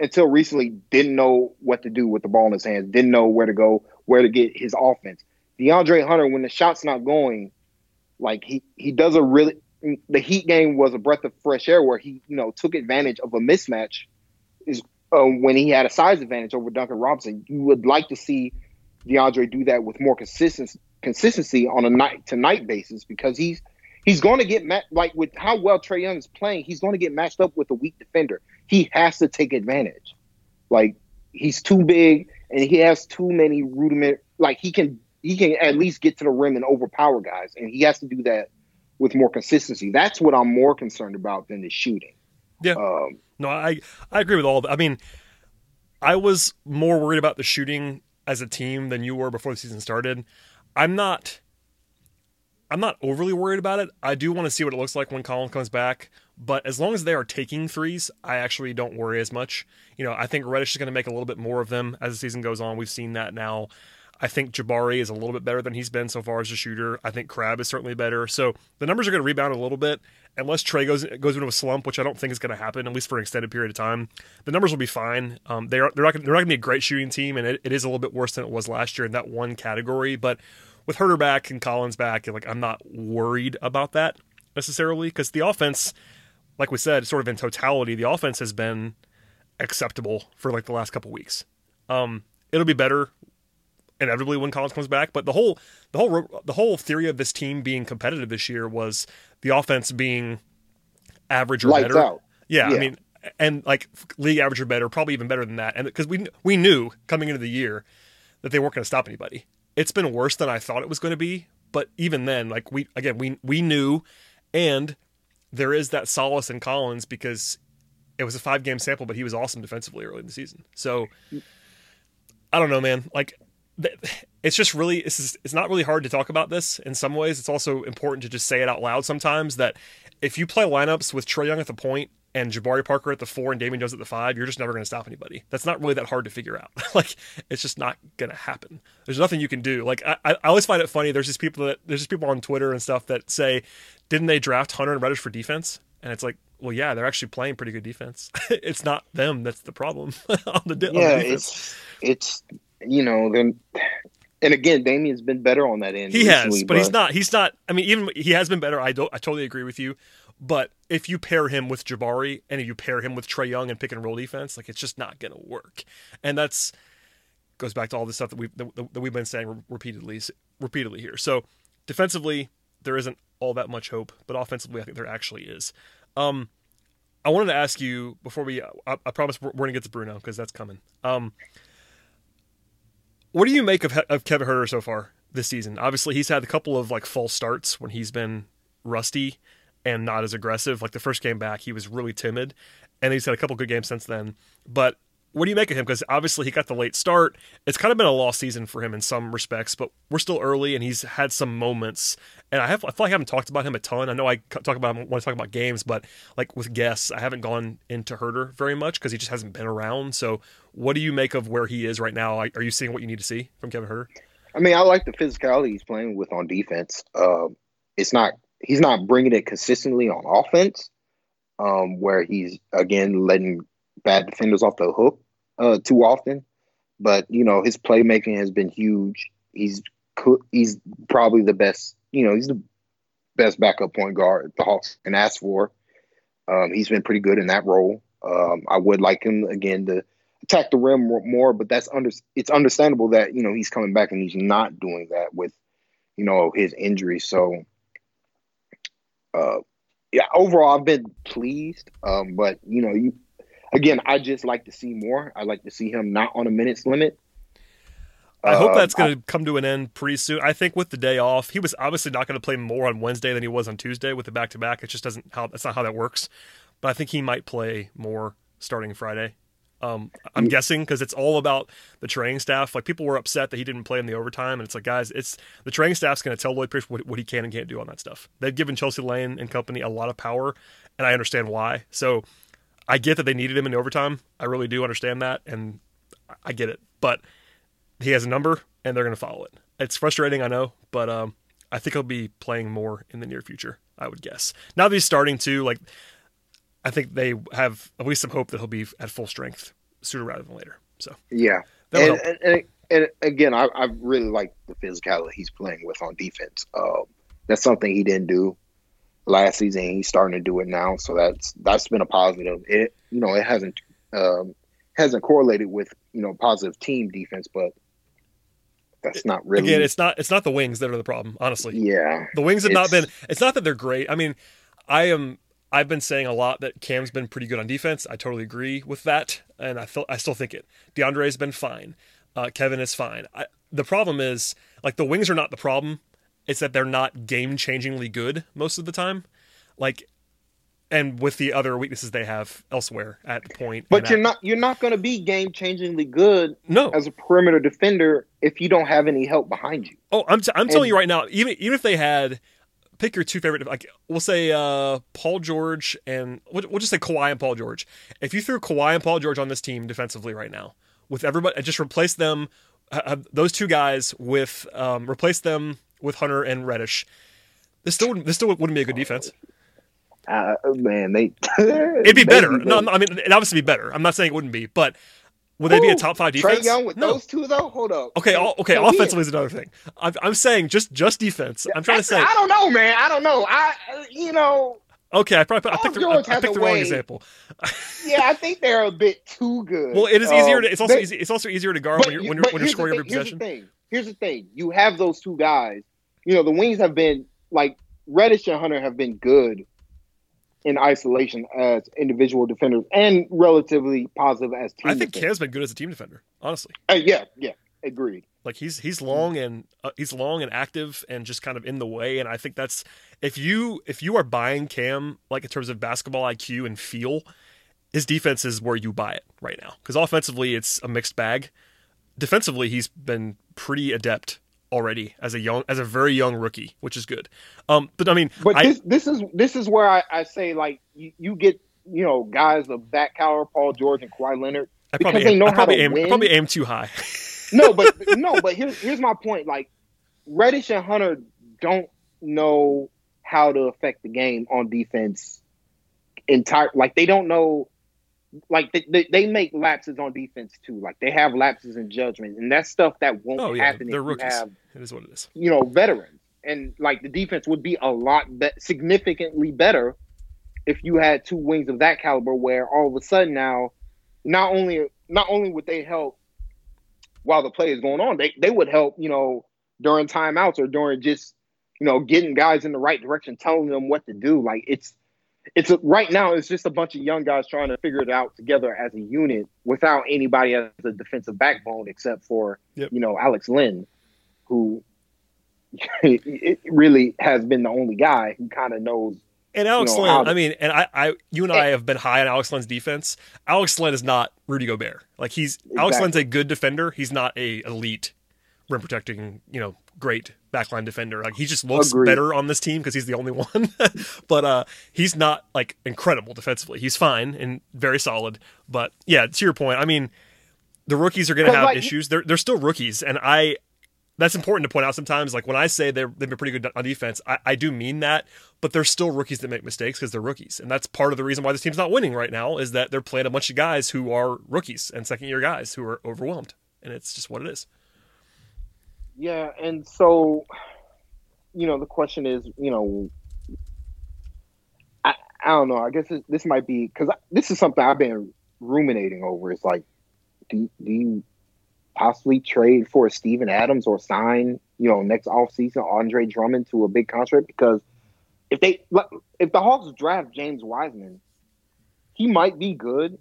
until recently didn't know what to do with the ball in his hands, didn't know where to go, where to get his offense. DeAndre Hunter, when the shot's not going, like he he does a really the Heat game was a breath of fresh air where he you know took advantage of a mismatch is uh, when he had a size advantage over Duncan Robinson. You would like to see DeAndre do that with more consistency consistency on a night to night basis because he's he's going to get ma- like with how well Trae Young is playing, he's going to get matched up with a weak defender. He has to take advantage. Like he's too big and he has too many rudiment. Like he can he can at least get to the rim and overpower guys, and he has to do that with more consistency. That's what I'm more concerned about than the shooting. Yeah. Um, no, I I agree with all of that. I mean, I was more worried about the shooting as a team than you were before the season started. I'm not I'm not overly worried about it. I do want to see what it looks like when Colin comes back, but as long as they are taking threes, I actually don't worry as much. You know, I think Reddish is going to make a little bit more of them as the season goes on. We've seen that now. I think Jabari is a little bit better than he's been so far as a shooter. I think Crabbe is certainly better. So the numbers are going to rebound a little bit unless Trae goes goes into a slump, which I don't think is going to happen at least for an extended period of time. The numbers will be fine. Um, they are they're not they're not going to be a great shooting team, and it, it is a little bit worse than it was last year in that one category. But with Huerter back and Collins back, like I'm not worried about that necessarily because the offense, like we said, sort of in totality, the offense has been acceptable for like the last couple weeks. Um, it'll be better inevitably when Collins comes back. But the whole the whole the whole theory of this team being competitive this year was the offense being average or Lights better. Out. Yeah, yeah, I mean, and like league average or better, probably even better than that. And because we we knew coming into the year that they weren't going to stop anybody. It's been worse than I thought it was going to be. But even then, like we again we we knew, and there is that solace in Collins because it was a five game sample, but he was awesome defensively early in the season. So I don't know, man. Like it's just really it's it's not really hard to talk about this in some ways. It's also important to just say it out loud sometimes that if you play lineups with Trae Young at the point and Jabari Parker at the four and Damian Jones at the five, you're just never going to stop anybody. That's not really that hard to figure out. like it's just not going to happen. There's nothing you can do. Like I, I always find it funny. There's just people that there's just people on Twitter and stuff that say, didn't they draft Hunter and Reddish for defense? And it's like, well, yeah, they're actually playing pretty good defense. it's not them that's the problem on the, yeah, on the it's it's you know, then and again, Damian's been better on that end. He recently, has, but, but, he's not. He's not. I mean, even he has been better. I don't. I totally agree with you. But if you pair him with Jabari and if you pair him with Trae Young and pick and roll defense, like it's just not going to work. And that's goes back to all the stuff that we that, that we've been saying repeatedly repeatedly here. So defensively, there isn't all that much hope, but offensively, I think there actually is. Um, I wanted to ask you before we. I, I promise we're, we're going to get to Bruno because that's coming. Um, what do you make of, of Kevin Huerter so far this season? Obviously, he's had a couple of like false starts when he's been rusty and not as aggressive. Like the first game back, he was really timid, and he's had a couple good games since then. But what do you make of him? Because obviously he got the late start. It's kind of been a lost season for him in some respects, but we're still early, and he's had some moments. And I have I feel like I haven't talked about him a ton. I know I talk about him when I talk about games, but like with guests, I haven't gone into Huerter very much because he just hasn't been around. So, what do you make of where he is right now? Are you seeing what you need to see from Kevin Huerter? I mean, I like the physicality he's playing with on defense. Uh, it's not he's not bringing it consistently on offense, um, where he's again letting bad defenders off the hook uh, too often. But you know, his playmaking has been huge. He's he's probably the best. You know, he's the best backup point guard the Hawks can ask for. Um, he's been pretty good in that role. Um, I would like him again to attack the rim more, but that's under it's understandable that you know he's coming back and he's not doing that with you know his injury. So, uh, yeah, overall I've been pleased. Um, but you know, you again, I just like to see more. I like to see him not on a minutes limit. I hope that's going to come to an end pretty soon. I think with the day off, he was obviously not going to play more on Wednesday than he was on Tuesday with the back to back. It just doesn't how that's not how that works. But I think he might play more starting Friday. Um, I'm mm. guessing because it's all about the training staff. Like people were upset that he didn't play in the overtime, and it's like, guys, it's the training staff's going to tell Lloyd Pierce what, what he can and can't do on that stuff. They've given Chelsea Lane and company a lot of power, and I understand why. So I get that they needed him in overtime. I really do understand that, and I get it. But he has a number, and they're going to follow it. It's frustrating, I know, but um, I think he'll be playing more in the near future. I would guess. Now that he's starting to, like, I think they have at least some hope that he'll be at full strength sooner rather than later. So Yeah, and, and, and, and again, I, I really like the physicality he's playing with on defense. Um, that's something he didn't do last season. He's starting to do it now, so that's that's been a positive. It you know it hasn't um, hasn't correlated with you know positive team defense, but that's not really. Again, it's not it's not the wings that are the problem, honestly. yeah, The wings have not been. It's not that they're great. I mean, I am. I've been saying a lot that Cam's been pretty good on defense. I totally agree with that, and I feel I still think it. DeAndre's been fine. Uh, Kevin is fine. I, the problem is like the wings are not the problem. It's that they're not game changingly good most of the time. Like, and with the other weaknesses they have elsewhere at the point. but you're at- not you're not going to be game changingly good no. as a perimeter defender if you don't have any help behind you. Oh, I'm, t- I'm telling you right now, even even if they had pick your two favorite, like we'll say uh, Paul George and we'll, we'll just say Kawhi and Paul George. If you threw Kawhi and Paul George on this team defensively right now, with everybody, just replace them, uh, those two guys with um, replace them with Hunter and Reddish. This still wouldn't, this still wouldn't be a good defense. Uh, man, they It'd be better. be No. I mean it'd obviously be better. I'm not saying it wouldn't be, but would they be a top five Trae defense? Young with no. those two though. Hold up. Okay, all, okay. Offensively is another thing. I'm, I'm saying just just defense. I'm trying to say. I don't know, man. I don't know. I, you know, Okay, I probably I Paul picked, the, I, I picked the wrong way- example. yeah, I think they're a bit too good. Well, it is easier. To, Um, it's also they- easy. It's also easier to guard when you're when you're, when you're scoring every thing- here's the possession. Here's the thing. You have those two guys. You know, the wings have been like Reddish and Hunter have been good in isolation as individual defenders and relatively positive as team. I think defenders. Cam's been good as a team defender. Honestly, Uh, yeah, yeah, agreed. like he's he's long and uh, he's long and active and just kind of in the way. And I think that's if you if you are buying Cam like in terms of basketball IQ and feel, his defense is where you buy it right now. Because offensively, it's a mixed bag. Defensively, he's been pretty adept already as a young as a very young rookie, which is good. Um, but I mean, But I, this this is this is where I, I say like you, you get you know guys of that caliber, Paul George and Kawhi Leonard. I probably because they aim, know I how to aim, win. probably aim too high. No, but no, but here's here's my point. Like Reddish and Hunter don't know how to affect the game on defense. Entire like they don't know. Like they, they, they make lapses on defense too. Like they have lapses in judgment, and that's stuff that won't Oh yeah, happen they're if you rookies. have It is what it is. you know veterans. And like the defense would be a lot be- significantly better if you had two wings of that caliber. Where all of a sudden now, not only not only would they help while the play is going on, they they would help you know during timeouts or during just you know getting guys in the right direction, telling them what to do. Like it's it's a, right now it's just a bunch of young guys trying to figure it out together as a unit without anybody as a defensive backbone except for Yep. you know Alex Len, who it really has been the only guy who kind of knows. And Alex You know, Len, how- I mean, and I, I, you and I have been high on Alex Len's defense. Alex Len is not Rudy Gobert. Like he's Alex Exactly. Len's a good defender. He's not a elite rim protecting, you know, great backline defender. Like he just looks Agreed. better on this team because he's the only one. but uh, he's not like incredible defensively. He's fine and very solid. But yeah, to your point, I mean, the rookies are going to have like- issues. They're they're still rookies, and I that's important to point out sometimes. Like when I say they're, they've been pretty good on defense, I, I do mean that, but they're still rookies that make mistakes because they're rookies. And that's part of the reason why this team's not winning right now is that they're playing a bunch of guys who are rookies and second year guys who are overwhelmed. And it's just what it is. Yeah, and so you know the question is, you know, I I don't know. I guess this, this might be because this is something I've been ruminating over. It's like, do do you possibly trade for Steven Adams or sign, you know, next offseason Andre Drummond to a big contract? Because if they if the Hawks draft James Wiseman, he might be good,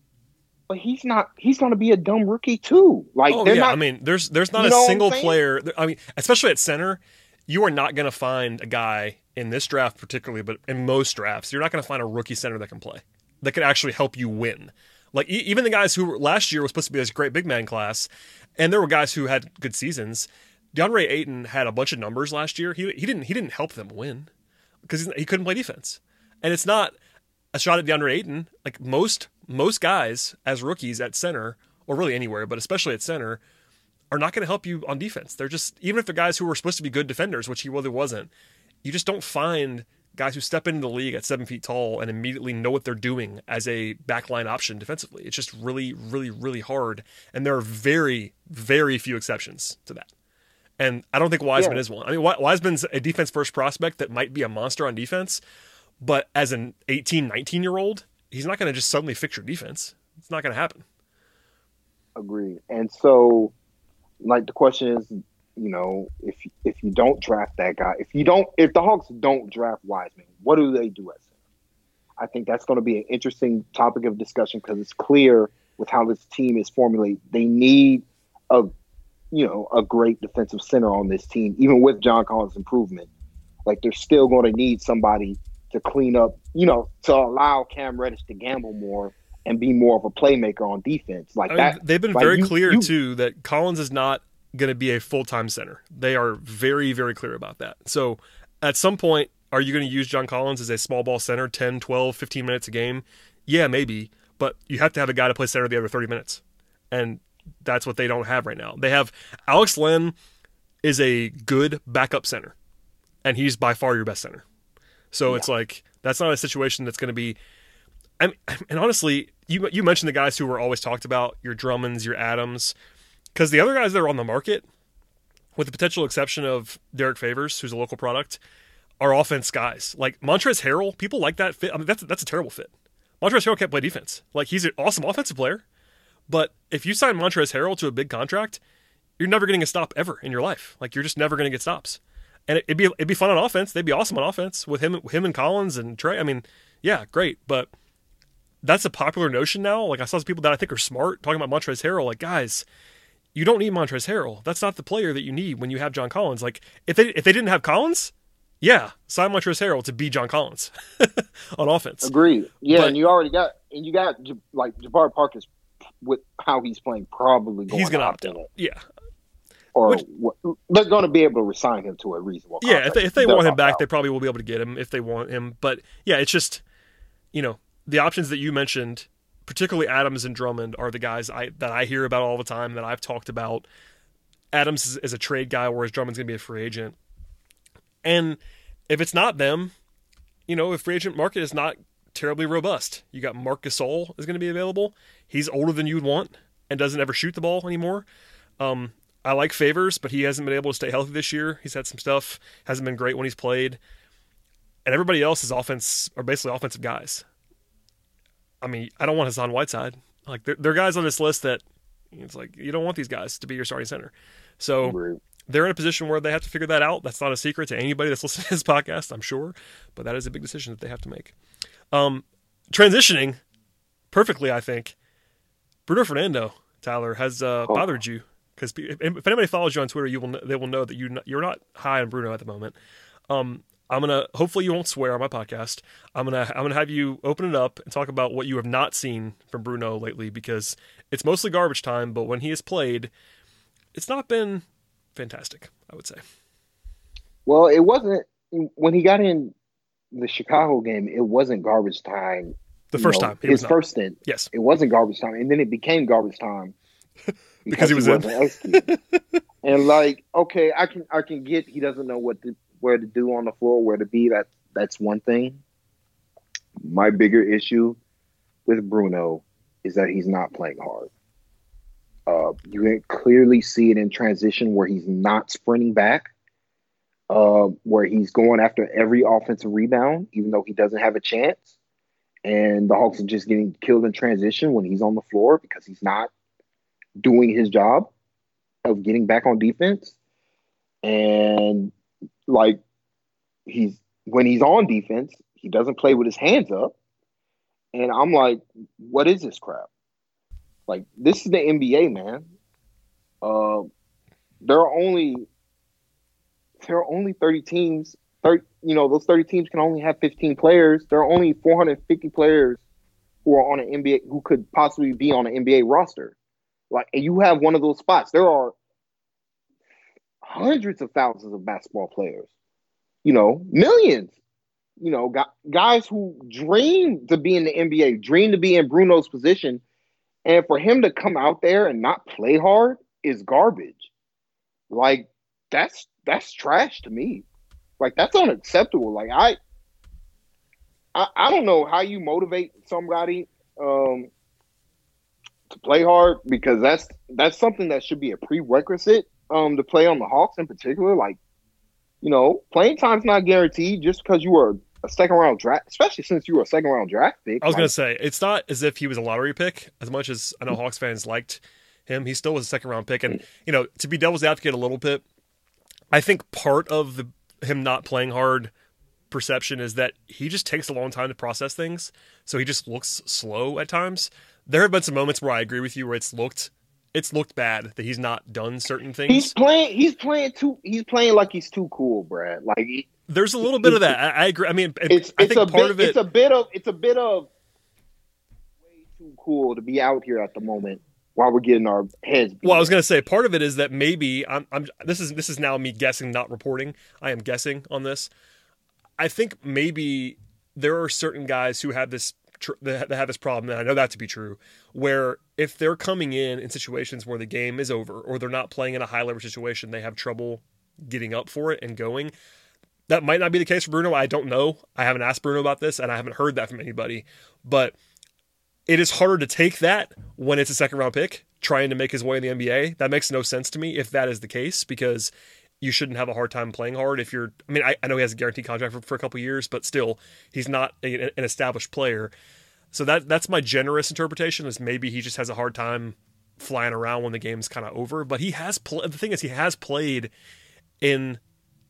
but he's not. He's going to be a dumb rookie too. Like oh they're yeah, not. I mean, there's there's not a know what I'm single player. I mean, especially at center, you are not going to find a guy in this draft particularly, but in most drafts, you're not going to find a rookie center that can play that can actually help you win. Like e- even the guys who were, last year was supposed to be this great big man class, and there were guys who had good seasons. DeAndre Ayton had a bunch of numbers last year. He he didn't he didn't help them win because he couldn't play defense. And it's not a shot at DeAndre Ayton. Like most most guys as rookies at center, or really anywhere, but especially at center, are not going to help you on defense. They're just even if they're guys who were supposed to be good defenders, which he really wasn't. You just don't find guys who step into the league at seven feet tall and immediately know what they're doing as a backline option defensively. It's just really, really, really hard. And there are very, very few exceptions to that. And I don't think Wiseman Yeah. is one. I mean, Wiseman's a defense first prospect that might be a monster on defense, but as an 18, 19 year old, he's not going to just suddenly fix your defense. It's not going to happen. Agreed. And so, like, the question is, you know, if if you don't draft that guy, if you don't, if the Hawks don't draft Wiseman, what do they do at center? I think that's going to be an interesting topic of discussion because it's clear with how this team is formulated, they need a, you know, a great defensive center on this team, even with John Collins' improvement. Like, they're still going to need somebody to clean up, you know, to allow Cam Reddish to gamble more and be more of a playmaker on defense. Like I mean, that, they've been like, very you- clear you- too that Collins is not going to be a full time center. They are very, very clear about that. So at some point, are you going to use John Collins as a small ball center 10, 12, 15 minutes a game? Yeah, maybe. But you have to have a guy to play center the other 30 minutes. And that's what they don't have right now. They have Alex Len is a good backup center, and he's by far your best center. So it's like that's not a situation that's going to be. I mean, and honestly, you you mentioned the guys who were always talked about, your Drummonds, your Adams, because the other guys that are on the market, with the potential exception of Derrick Favors, who's a local product, are offense guys. Like Montrezl Harrell, people like that fit. I mean, that's that's a terrible fit. Montrezl Harrell can't play defense. Like he's an awesome offensive player, but if you sign Montrezl Harrell to a big contract, you're never getting a stop ever in your life. Like you're just never going to get stops. And it, it'd be it'd be fun on offense. They'd be awesome on offense with him him and Collins and Trae. I mean, yeah, great. But that's a popular notion now. Like I saw some people that I think are smart talking about Montrezl Harrell. Like guys, you don't need Montrezl Harrell. That's not the player that you need when you have John Collins. Like if they if they didn't have Collins, yeah, sign Montrezl Harrell to be John Collins on offense. Agreed. Yeah, But- and you already got and you got like Jabari Parker's with how he's playing probably going He's gonna to opt out. Yeah, or Which- they're going to be able to resign him to a reasonable. yeah. If they, if they want him back, out. they probably will be able to get him if they want him. But yeah, it's just you know the options that you mentioned, particularly Adams and Drummond, are the guys I that I hear about all the time that I've talked about. Adams is, is a trade guy, whereas Drummond's gonna be a free agent. And if it's not them, you know, if free agent market is not terribly robust, you got Marc Gasol is going to be available. He's older than you'd want and doesn't ever shoot the ball anymore. Um, I like Favors, but he hasn't been able to stay healthy this year. He's had some stuff, hasn't been great when he's played. And everybody else is offense are basically offensive guys. I mean, I don't want Hassan Whiteside. Like there, there are guys on this list that it's like you don't want these guys to be your starting center. So they're in a position where they have to figure that out. That's not a secret to anybody that's listening to this podcast, I'm sure, but that is a big decision that they have to make. Um, transitioning perfectly, I think. Bruno Fernando, Tyler, has uh, Oh. bothered you because if anybody follows you on Twitter, you will they will know that you you're not high on Bruno at the moment. Um, I'm gonna hopefully you won't swear on my podcast. I'm gonna I'm gonna have you open it up and talk about what you have not seen from Bruno lately because it's mostly garbage time. But when he has played, it's not been fantastic. I would say. Well, it wasn't when he got in the Chicago game. It wasn't garbage time. The first know, time, his was first stint, Yes, it wasn't garbage time, and then it became garbage time Because he was in. wasn't and like, okay, I can I can get he doesn't know what to where to do on the floor, where to be. That that's one thing. My bigger issue with Bruno is that he's not playing hard. Uh, you can clearly see it in transition where he's not sprinting back, uh, where he's going after every offensive rebound, even though he doesn't have a chance. And the Hawks are just getting killed in transition when he's on the floor because he's not doing his job of getting back on defense. And like he's when he's on defense, he doesn't play with his hands up. And I'm like, what is this crap? Like this is the NBA, man. Uh, there are only there are only 30 teams. 30, you know, those 30 teams can only have 15 players. There are only 450 players who are on an NBA who could possibly be on an NBA roster. Like, and you have one of those spots. There are hundreds of thousands of basketball players. You know, millions. You know, guys who dream to be in the NBA, dream to be in Bruno's position, and for him to come out there and not play hard is garbage. Like that's that's trash to me. Like that's unacceptable. Like I I, I don't know how you motivate somebody um to play hard because that's that's something that should be a prerequisite um to play on the Hawks in particular. Like, you know, playing time's not guaranteed just because you were a second round draft, especially since you were a second round draft pick. I was like, gonna say it's not as if he was a lottery pick. As much as I know Hawks fans liked him, he still was a second round pick. And you know, to be devil's advocate a little bit, I think part of the him not playing hard perception is that he just takes a long time to process things, so he just looks slow at times. There have been some moments where I agree with you where it's looked it's looked bad that he's not done certain things. He's playing. He's playing too. He's playing like he's too cool, Brad. Like he, There's a little bit of that. I, I agree. I mean, it's I it's think a part bit. of it. It's a bit of. It's a bit of way too cool to be out here at the moment while we're getting our heads. beat Well, I was going to say part of it is that maybe I'm, I'm. This is this is now me guessing, not reporting. I am guessing on this. I think maybe there are certain guys who have this tr- that have this problem, and I know that to be true. Where if they're coming in in situations where the game is over, or they're not playing in a high leverage situation, they have trouble getting up for it and going. That might not be the case for Bruno. I don't know. I haven't asked Bruno about this, and I haven't heard that from anybody. But it is harder to take that when it's a second round pick trying to make his way in the NBA. That makes no sense to me if that is the case because you shouldn't have a hard time playing hard if you're. I mean, I, I know he has a guaranteed contract for, for a couple years, but still, he's not a, an established player. So that that's my generous interpretation is maybe he just has a hard time flying around when the game's kind of over. But he has pl- the thing is he has played in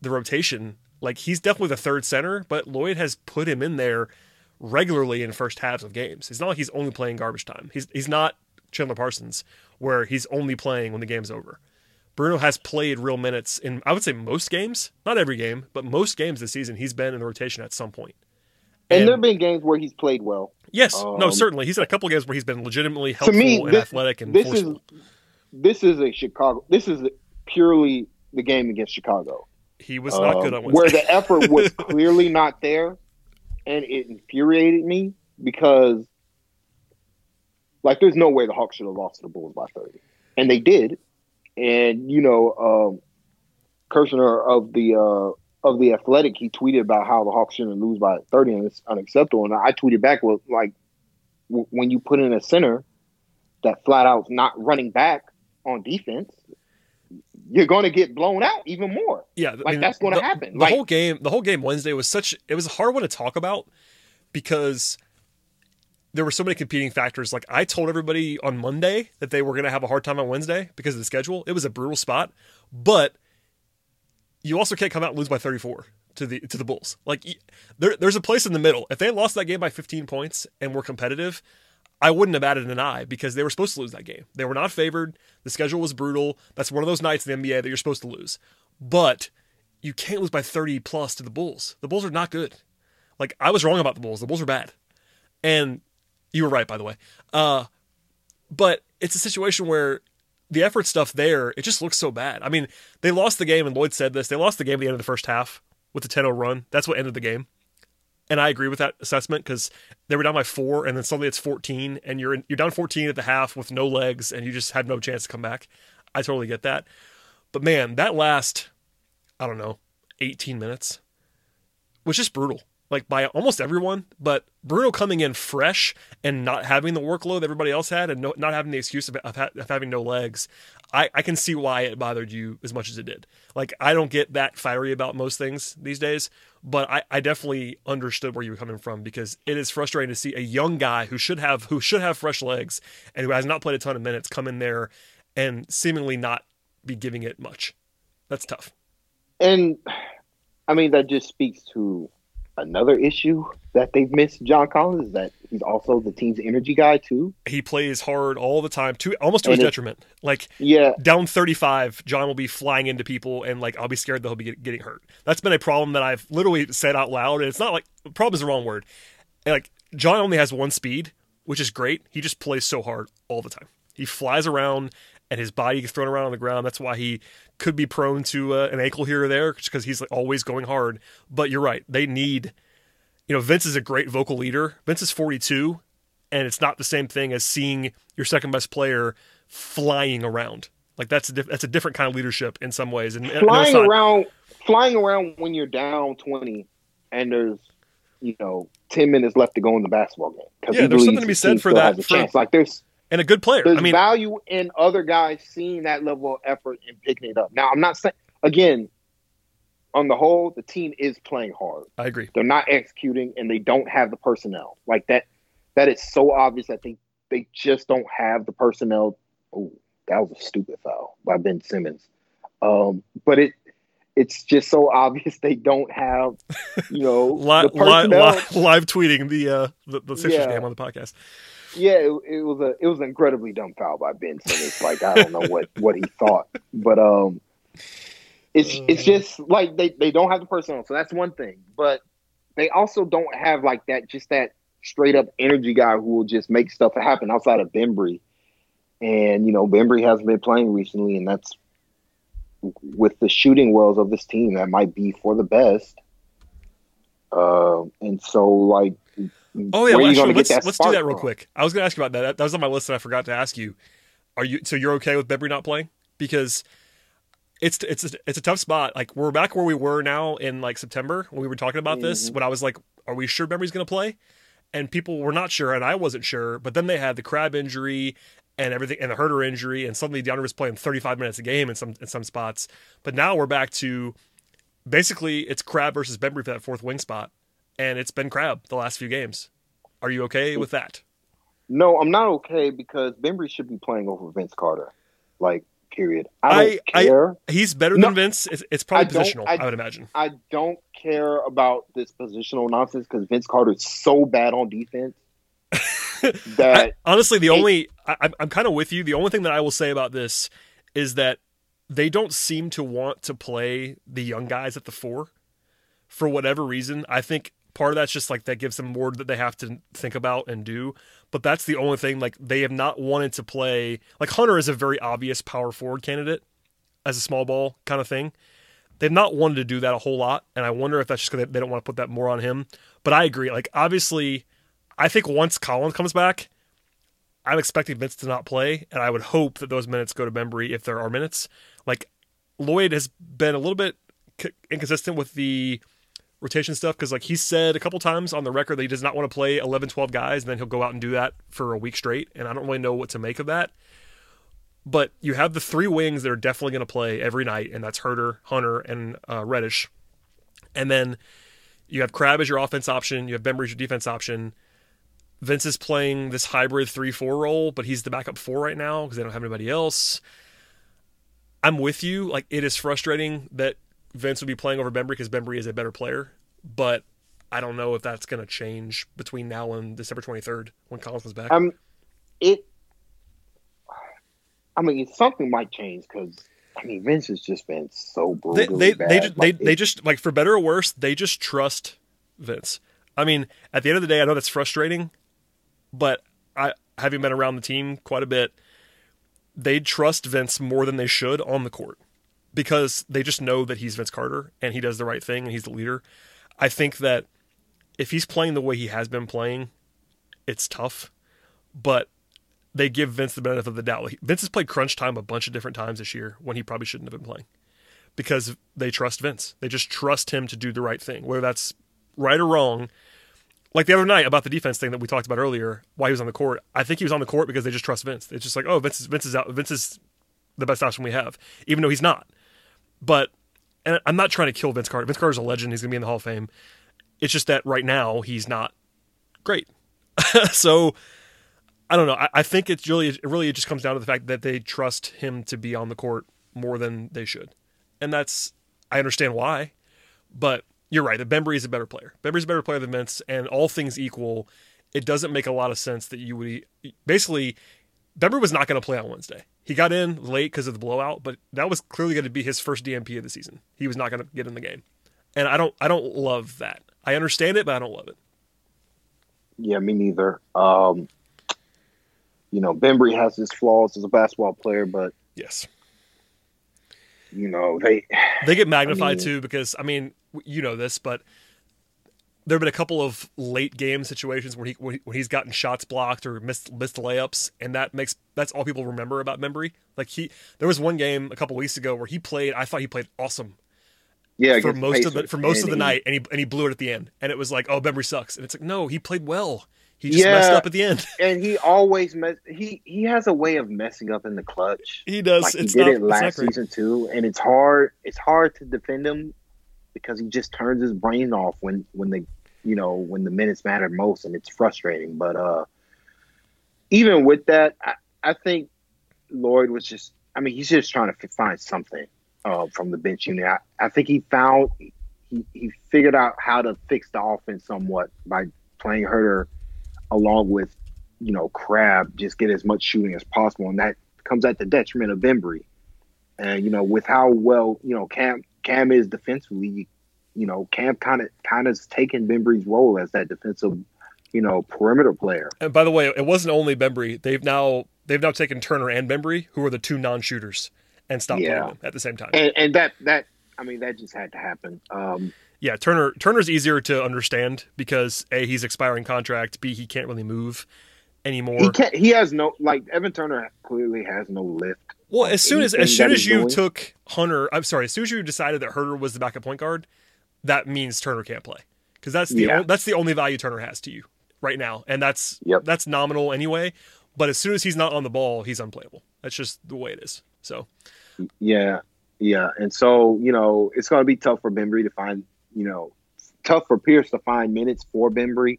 the rotation. Like he's definitely the third center, but Lloyd has put him in there regularly in first halves of games. It's not like he's only playing garbage time. He's he's not Chandler Parsons where he's only playing when the game's over. Bruno has played real minutes in I would say most games, not every game, but most games this season he's been in the rotation at some point. and, and- there have been games where he's played well. Yes, no, Um, certainly he's in a couple games where he's been legitimately helpful me, and this, athletic and this forceful. is this is a Chicago. This is purely the game against Chicago. he was not good Um, on where the effort was clearly not there, and it infuriated me because, like, there's no way the Hawks should have lost to the Bulls by 30, and they did. And you know, um, Kirschner of the uh, of the Athletic, he tweeted about how the Hawks shouldn't lose by 30, and it's unacceptable. And I tweeted back, well, like, w- when you put in a center that flat out not running back on defense, you're going to get blown out even more. yeah, I like, mean, that's gonna happen. The Like- whole game, the whole game Wednesday was such. It was a hard one to talk about because there were so many competing factors. Like I told everybody on Monday that they were going to have a hard time on Wednesday because of the schedule. It was a brutal spot, but you also can't come out and lose by 34 to the to the Bulls. Like there, there's a place in the middle. If they lost that game by 15 points and were competitive, I wouldn't have added an eye because they were supposed to lose that game. They were not favored. The schedule was brutal. That's one of those nights in the NBA that you're supposed to lose. But you can't lose by 30 plus to the Bulls. The Bulls are not good. Like I was wrong about the Bulls. The Bulls are bad. And you were right, by the way. Uh, but it's a situation where the effort stuff there, it just looks so bad. I mean, they lost the game, and Lloyd said this. They lost the game at the end of the first half with the 10 0 run. That's what ended the game. And I agree with that assessment because they were down by four, and then suddenly it's 14, and you're in, you're down 14 at the half with no legs, and you just had no chance to come back. I totally get that. But man, that last, I don't know, 18 minutes was just brutal. Like by almost everyone, but Bruno coming in fresh and not having the workload everybody else had, and no, not having the excuse of, of, ha- of having no legs, I, I can see why it bothered you as much as it did. Like I don't get that fiery about most things these days, but I, I definitely understood where you were coming from because it is frustrating to see a young guy who should have who should have fresh legs and who has not played a ton of minutes come in there and seemingly not be giving it much. That's tough. And I mean, that just speaks to another issue that they've missed John Collins is that he's also the team's energy guy too. He plays hard all the time, to almost to his it- detriment. Like Yeah, down 35, John will be flying into people, and like I'll be scared that he'll be get- getting hurt. That's been a problem that I've literally said out loud, and it's not like problem is the wrong word. And, like John only has one speed, which is great. He just plays so hard all the time. He flies around, and his body gets thrown around on the ground. That's why he could be prone to uh, an ankle here or there, because he's like always going hard. But you're right; they need. You know, Vince is a great vocal leader. Vince is 42, and it's not the same thing as seeing your second best player flying around. Like that's a diff- that's a different kind of leadership in some ways. And flying not- around, flying around when you're down twenty, and there's you know ten minutes left to go in the basketball game. Yeah, there's something to be said for that- for-. Like there's and a good player. there's I mean, value in other guys seeing that level of effort and picking it up. Now, I'm not saying again. On the whole, the team is playing hard. I agree. They're not executing, and they don't have the personnel. Like that, that is so obvious. that they they just don't have the personnel. Oh, that was a stupid foul by Ben Simmons. Um, but it it's just so obvious they don't have, you know, Li- the li- li- live tweeting the uh, the, the Sixers Yeah. game on the podcast. Yeah, it, it was a it was an incredibly dumb foul by Ben Simmons. Like I don't know what what he thought, but um, it's it's just like they they don't have the personnel, so that's one thing. But they also don't have like that just that straight up energy guy who will just make stuff happen outside of Bembry. And you know, Bembry hasn't been playing recently, and that's with the shooting wells of this team that might be for the best. Uh, and so like. Oh yeah, well, actually, let's that let's do that real from? quick. I was going to ask you about that. That was on my list, and I forgot to ask you. Are you so you're okay with Bembry not playing because it's it's a, it's a tough spot. Like we're back where we were now in like September when we were talking about this. Mm-hmm. When I was like, "Are we sure Bembry's going to play?" And people were not sure, and I wasn't sure. But then they had the Crabbe injury and everything, and the Huerter injury, and suddenly DeAndre was playing 35 minutes a game in some in some spots. But now we're back to basically it's Crabbe versus Bembry for that fourth wing spot, and it's been Crabbe the last few games. Are you okay with that? No, I'm not okay because Bembry should be playing over Vince Carter. Like, period. I don't I- I- care. He's better No, than Vince. It's, it's probably I positional, I- I, would imagine. I don't care about this positional nonsense because Vince Carter is so bad on defense that I- honestly, the Hey. only I, I'm kind of with you. The only thing that I will say about this is that they don't seem to want to play the young guys at the four for whatever reason. I think part of that's just like that gives them more that they have to think about and do. But that's the only thing. Like they have not wanted to play. Like Hunter is a very obvious power forward candidate as a small ball kind of thing. They've not wanted to do that a whole lot, and I wonder if that's just because they don't want to put that more on him. But I agree. Like obviously, I think once Collins comes back, I'm expecting Vince to not play, and I would hope that those minutes go to Bembry if there are minutes. Like Lloyd has been a little bit inconsistent with the rotation stuff because like he said a couple times on the record that he does not want to play 11 12 guys and then he'll go out and do that for a week straight and i don't really know what to make of that. But you have the three wings that are definitely going to play every night and that's huerter hunter and uh, reddish. And then you have crabbe as your offense option you have bembry as your defense option. Vince is playing this hybrid 3-4 role but he's the backup four right now because they don't have anybody else. I'm with you like it is frustrating that Vince would be playing over Bembry because Bembry is a better player, but I don't know if that's going to change between now and December 23rd when Collins comes back. um, it. I mean, something might change because I mean, Vince has just been so they they bad. they just, they, Like, they it- just like for better or worse, they just trust Vince. I mean, at the end of the day, I know that's frustrating, but I having been around the team quite a bit, they trust Vince more than they should on the court because they just know that he's Vince Carter and he does the right thing and he's the leader. I think that if he's playing the way he has been playing, it's tough, but they give Vince the benefit of the doubt. Vince has played crunch time a bunch of different times this year when he probably shouldn't have been playing because they trust Vince. They just trust him to do the right thing, whether that's right or wrong. Like the other night about the defense thing that we talked about earlier, why he was on the court. I think he was on the court because they just trust Vince. It's just like, oh, Vince is Vince is out. Vince is the best option we have, even though he's not. But and I'm not trying to kill Vince Carter. Vince Carter's a legend. He's gonna be in the Hall of Fame. It's just that right now he's not great. so I don't know. I, I think it's really it really just comes down to the fact that they trust him to be on the court more than they should, and that's I understand why. But you're right. The Bembry is a better player. Bembry's a better player than Vince, and all things equal, it doesn't make a lot of sense that you would basically. Bembry was not going to play on Wednesday. He got in late because of the blowout, but that was clearly going to be his first DNP of the season. He was not going to get in the game, and I don't. I don't love that. I understand it, but I don't love it. Yeah, me neither. Um, you know, Bembry has his flaws as a basketball player, but Yes. you know they They get magnified mean- too because I mean, you know this, but there have been a couple of late game situations where he when, he's gotten shots blocked or missed missed layups, and that makes that's all people remember about Bembry. Like he, there was one game a couple weeks ago where he played. I thought he played awesome. Yeah, for most of the for most of the night, and he and he blew it at the end, and it was like, oh, Bembry sucks, and it's like, no, he played well. He just Yeah. messed up at the end. and he always mess. He he has a way of messing up in the clutch. he does. like he it's did not, it last season too, and it's hard. It's hard to defend him because he just turns his brain off when when the you know when the minutes matter most, and it's frustrating. But uh, even with that, I, I think Lloyd was just. I mean, he's just trying to find something uh, from the bench unit. I, I think he found he he figured out how to fix the offense somewhat by playing Huerter along with you know Crabbe, just get as much shooting as possible, and that comes at the detriment of Bembry. And you know, with how well you know Cam Cam is defensively, you, know Cam kind of kind of taken Bembry's role as that defensive, you know, perimeter player. And by the way, it wasn't only Bembry. They've now they've now taken Turner and Bembry, who are the two non-shooters, and stopped Yeah. playing them at the same time. And, and that that I mean that just had to happen. Um, yeah, Turner Turner's easier to understand because a he's expiring contract, b he can't really move anymore. he can't. He has no like Evan Turner clearly has no lift. Well, as soon as as soon as you doing. took Hunter, I'm sorry, as soon as you decided that Huerter was the backup point guard, that means Turner can't play because that's the Yeah. on- that's the only value Turner has to you right now, and that's Yep. that's nominal anyway. But as soon as he's not on the ball, he's unplayable. That's just the way it is. So Yeah, yeah, and so you know it's going to be tough for Bembry to find. You know, tough for Pierce to find minutes for Bembry,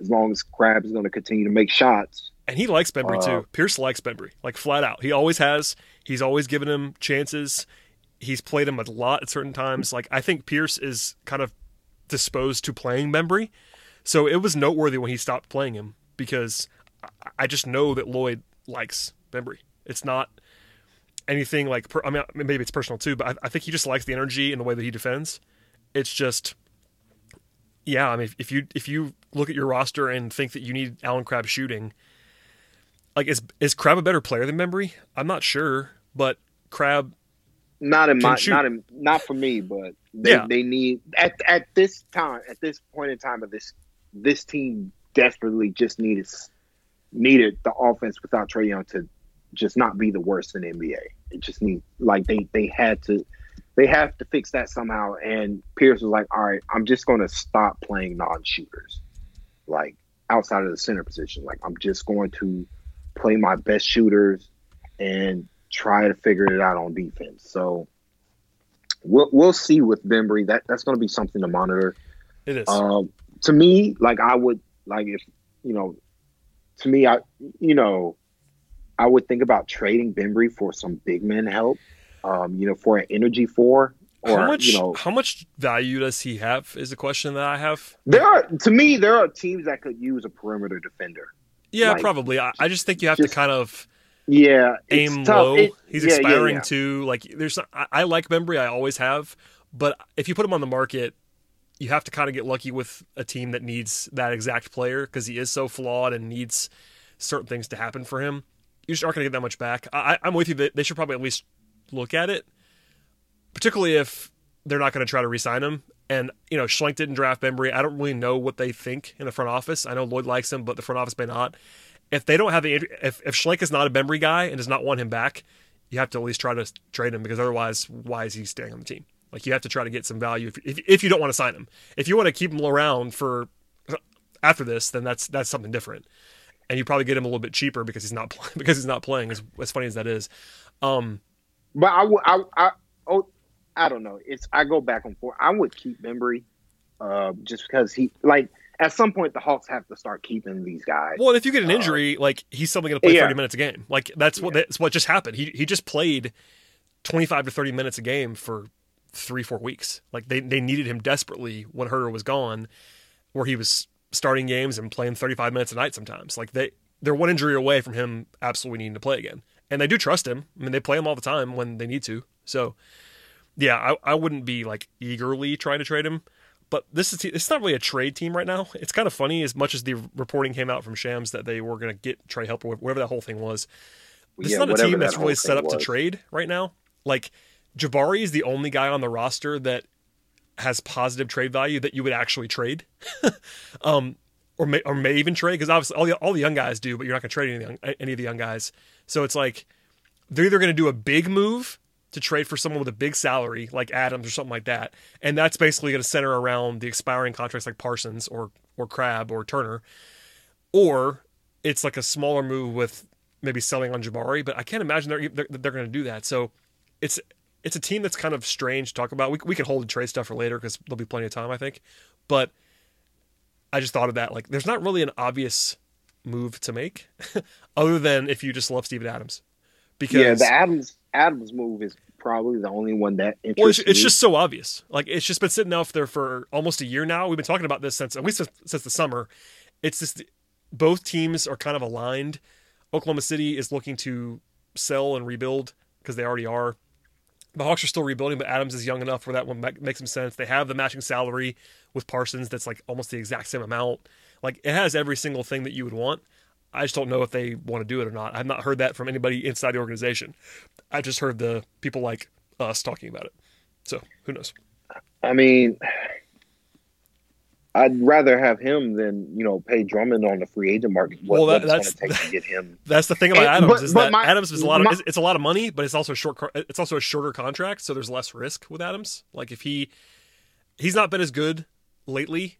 as long as Crabbe's is going to continue to make shots. And he likes Bembry Uh, too. Pierce likes Bembry, like flat out. He always has. He's always given him chances. He's played him a lot at certain times. Like I think Pierce is kind of disposed to playing Bembry, so it was noteworthy when he stopped playing him because I- I just know that Lloyd likes Bembry. It's not anything like per, I mean maybe it's personal too, but I, I think he just likes the energy and the way that he defends. It's just yeah. I mean if, if you if you look at your roster and think that you need Allen Crabbe shooting like is is Crabbe a better player than Bembry? I'm not sure, but Crabbe Not in my, shoot. not in, not for me, but they, Yeah. they need at at this time, at this point in time of this this team desperately just needed needed the offense without Trae Young to just not be the worst in the NBA. It just need like they they had to they have to fix that somehow. And Pierce was like, all right, I'm just going to stop playing non-shooters, like outside of the center position. Like I'm just going to play my best shooters and try to figure it out on defense. So we'll we'll see with Bembry. That that's going to be something to monitor. it is. Um, to me, like I would like if you know, to me, I you know, I would think about trading Bembry for some big man help. Um, you know, for an energy four or how much you know, how much value does he have is the question that I have. there are to me there are teams that could use a perimeter defender. Yeah, Like, probably. I, I just think you have just to kind of Yeah, aim low. It- He's yeah, yeah, expiring yeah. too. Like there's I, I like Bembry, I always have, but if you put him on the market, you have to kind of get lucky with a team that needs that exact player because he is so flawed and needs certain things to happen for him. You just aren't going to get that much back. I, I- I'm with you that they should probably at least look at it, particularly if they're not going to try to re-sign him. And you know, Schlenk didn't draft Bembry. I don't really know what they think in the front office. I know Lloyd likes him, but the front office may not. If they don't have the if if Schlenk is not a Bembry guy and does not want him back, you have to at least try to trade him because otherwise, why is he staying on the team? Like you have to try to get some value if if, if you don't want to sign him. If you want to keep him around for after this, then that's that's something different. And you probably get him a little bit cheaper because he's not playing because he's not playing. As as funny as that is, um, But I I, I, oh, I don't know. It's I go back and forth. I would keep Bembry, uh, just because he like at some point the Hawks have to start keeping these guys. Well, if you get an injury, like he's suddenly going to play Yeah. thirty minutes a game. Like that's what that's what just happened. He he just played twenty five to thirty minutes a game for three four weeks. Like they they needed him desperately when Huerter was gone, where he was starting games and playing thirty five minutes a night sometimes. Like they they're one injury away from him absolutely needing to play again, and they do trust him. I mean, they play him all the time when they need to. So yeah, I I wouldn't be like eagerly trying to trade him. But this is it's not really a trade team right now. It's kind of funny as much as the reporting came out from Shams that they were going to get Trey Helper, whatever that whole thing was. This Yeah, is not a team that that's really set up thing to trade right now. Like Jabari is the only guy on the roster that has positive trade value that you would actually trade, um, or may or may even trade because obviously all the all the young guys do, but you're not going to trade any of, the young, any of the young guys. So it's like they're either going to do a big move to trade for someone with a big salary like Adams or something like that, and that's basically going to center around the expiring contracts like Parsons or or Crabbe or Turner, or it's like a smaller move with maybe selling on Jabari, but I can't imagine they're they're, they're going to do that. So it's it's a team that's kind of strange to talk about. We we can hold the trade stuff for later because there'll be plenty of time, I think. But I just thought of that. Like, there's not really an obvious move to make, other than if you just love Steven Adams. Because yeah, the Adams Adams move is probably the only one that interests well, it's, it's just so obvious. Like it's just been sitting out there for almost a year now. We've been talking about this since at least since, since the summer. It's just both teams are kind of aligned. Oklahoma City is looking to sell and rebuild because they already are. The Hawks are still rebuilding, but Adams is young enough where that one makes some sense. They have the matching salary with Parsons that's like almost the exact same amount. Like it has every single thing that you would want. I just don't know if they want to do it or not. I've not heard that from anybody inside the organization. I just heard the people like us talking about it. So who knows? I mean, I'd rather have him than you know pay Drummond on the free agent market. What, Well, that- that's- going to take to get him? That's the thing about And- Adams but- is but that my- Adams is a lot of my- it's, it's a lot of money, but it's also a short it's also a shorter contract, so there's less risk with Adams. Like if he he's not been as good lately.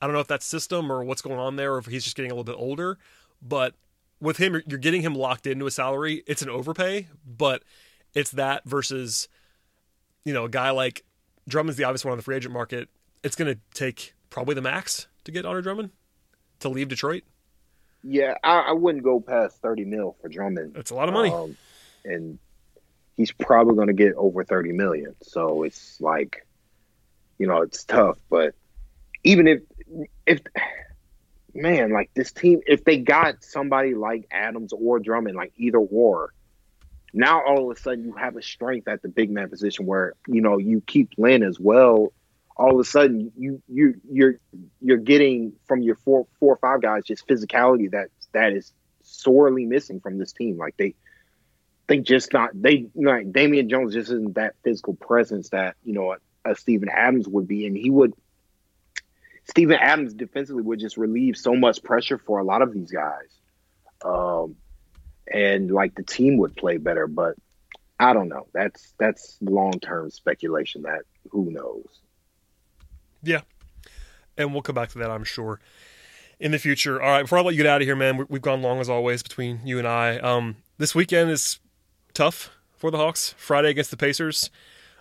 I don't know if that's system or what's going on there, or if he's just getting a little bit older. But with him, you're- getting him locked into a salary. It's an overpay, but it's that versus you know a guy like Drummond's the obvious one on the free agent market. It's going to take probably the max to get Andre Drummond to leave Detroit. Yeah, I, I wouldn't go past thirty mil for Drummond. That's a lot of money. Um, and he's probably going to get over 30 million. So it's like, you know, it's tough. But even if, if, man, like this team, if they got somebody like Adams or Drummond, like either or, now all of a sudden you have a strength at the big man position where, you know, you keep Len as well. All of a sudden you you you're you're getting from your four four or five guys just physicality that that is sorely missing from this team. Like they they just not they like Damian Jones just isn't that physical presence that you know a, a Steven Adams would be, and he would. Steven Adams defensively would just relieve so much pressure for a lot of these guys, um, and like the team would play better. But I don't know. That's that's long term speculation. That who knows. Yeah. And we'll come back to that, I'm sure, in the future. All right, before I let you get out of here, man, we- we've gone long as always between you and I. Um, this weekend is tough for the Hawks. Friday against the Pacers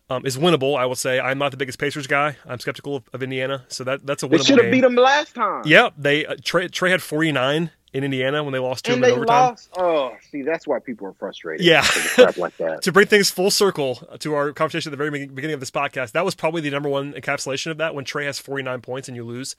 um, is winnable, I will say. I'm not the biggest Pacers guy. I'm skeptical of, of Indiana, so that that's a winnable. They should have beat them last time. Yeah, they uh, Trae, Trae had 49 in Indiana when they lost to and him in they overtime. lost. Oh, see, that's why people are frustrated. Yeah. like that. to bring things full circle to our conversation at the very beginning of this podcast, that was probably the number one encapsulation of that when Trae has 49 points and you lose.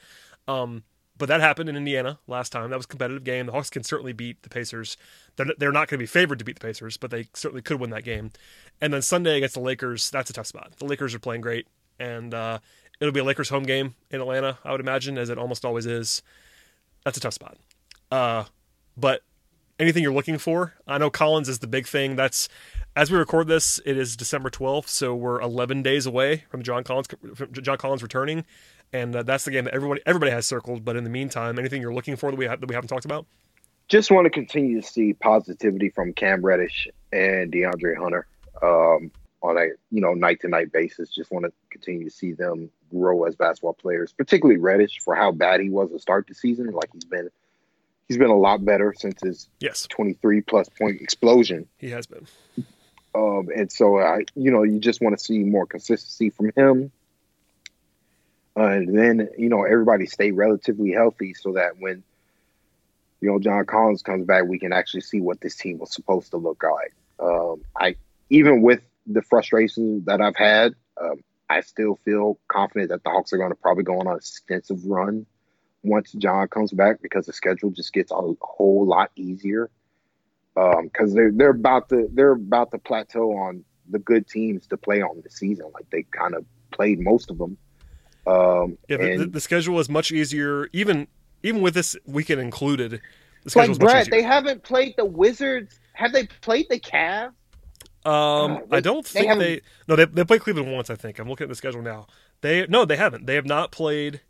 Um, but that happened in Indiana last time. That was a competitive game. The Hawks can certainly beat the Pacers. They're, they're not going to be favored to beat the Pacers, but they certainly could win that game. And then Sunday against the Lakers, that's a tough spot. The Lakers are playing great, and uh, it'll be a Lakers home game in Atlanta, I would imagine, as it almost always is. That's a tough spot. Uh, but anything you're looking for. I know Collins is the big thing. That's as we record this, it is December 12th, so we're 11 days away from John Collins from John Collins returning, and uh, that's the game that everybody everybody has circled. But in the meantime, anything you're looking for that we have, that we haven't talked about? just want to continue to see positivity from Cam Reddish and DeAndre Hunter um, on a you know night to night basis. Just want to continue to see them grow as basketball players, particularly Reddish for how bad he was to start the season. Like he's been he's been a lot better since his Yes, 23 plus point explosion. he has been. Um, and so I you know you just want to see more consistency from him. Uh, and then you know everybody stay relatively healthy so that when you know John Collins comes back, we can actually see what this team was supposed to look like. Um, I even with the frustration that I've had, um, I still feel confident that the Hawks are going to probably go on an extensive run once John comes back because the schedule just gets a whole lot easier. Because they're they're about to they're about to plateau on the good teams to play on the season. Like they kind of played most of them. Um, Yeah, the, and- the, the schedule is much easier, even even with this weekend included. The like schedule is much Brad, they haven't played the Wizards. Have they played the Cavs? Um, Uh, they- I don't think haven't- they. No, they they played Cleveland once. I think I'm looking at the schedule now. They no, they haven't. They have not played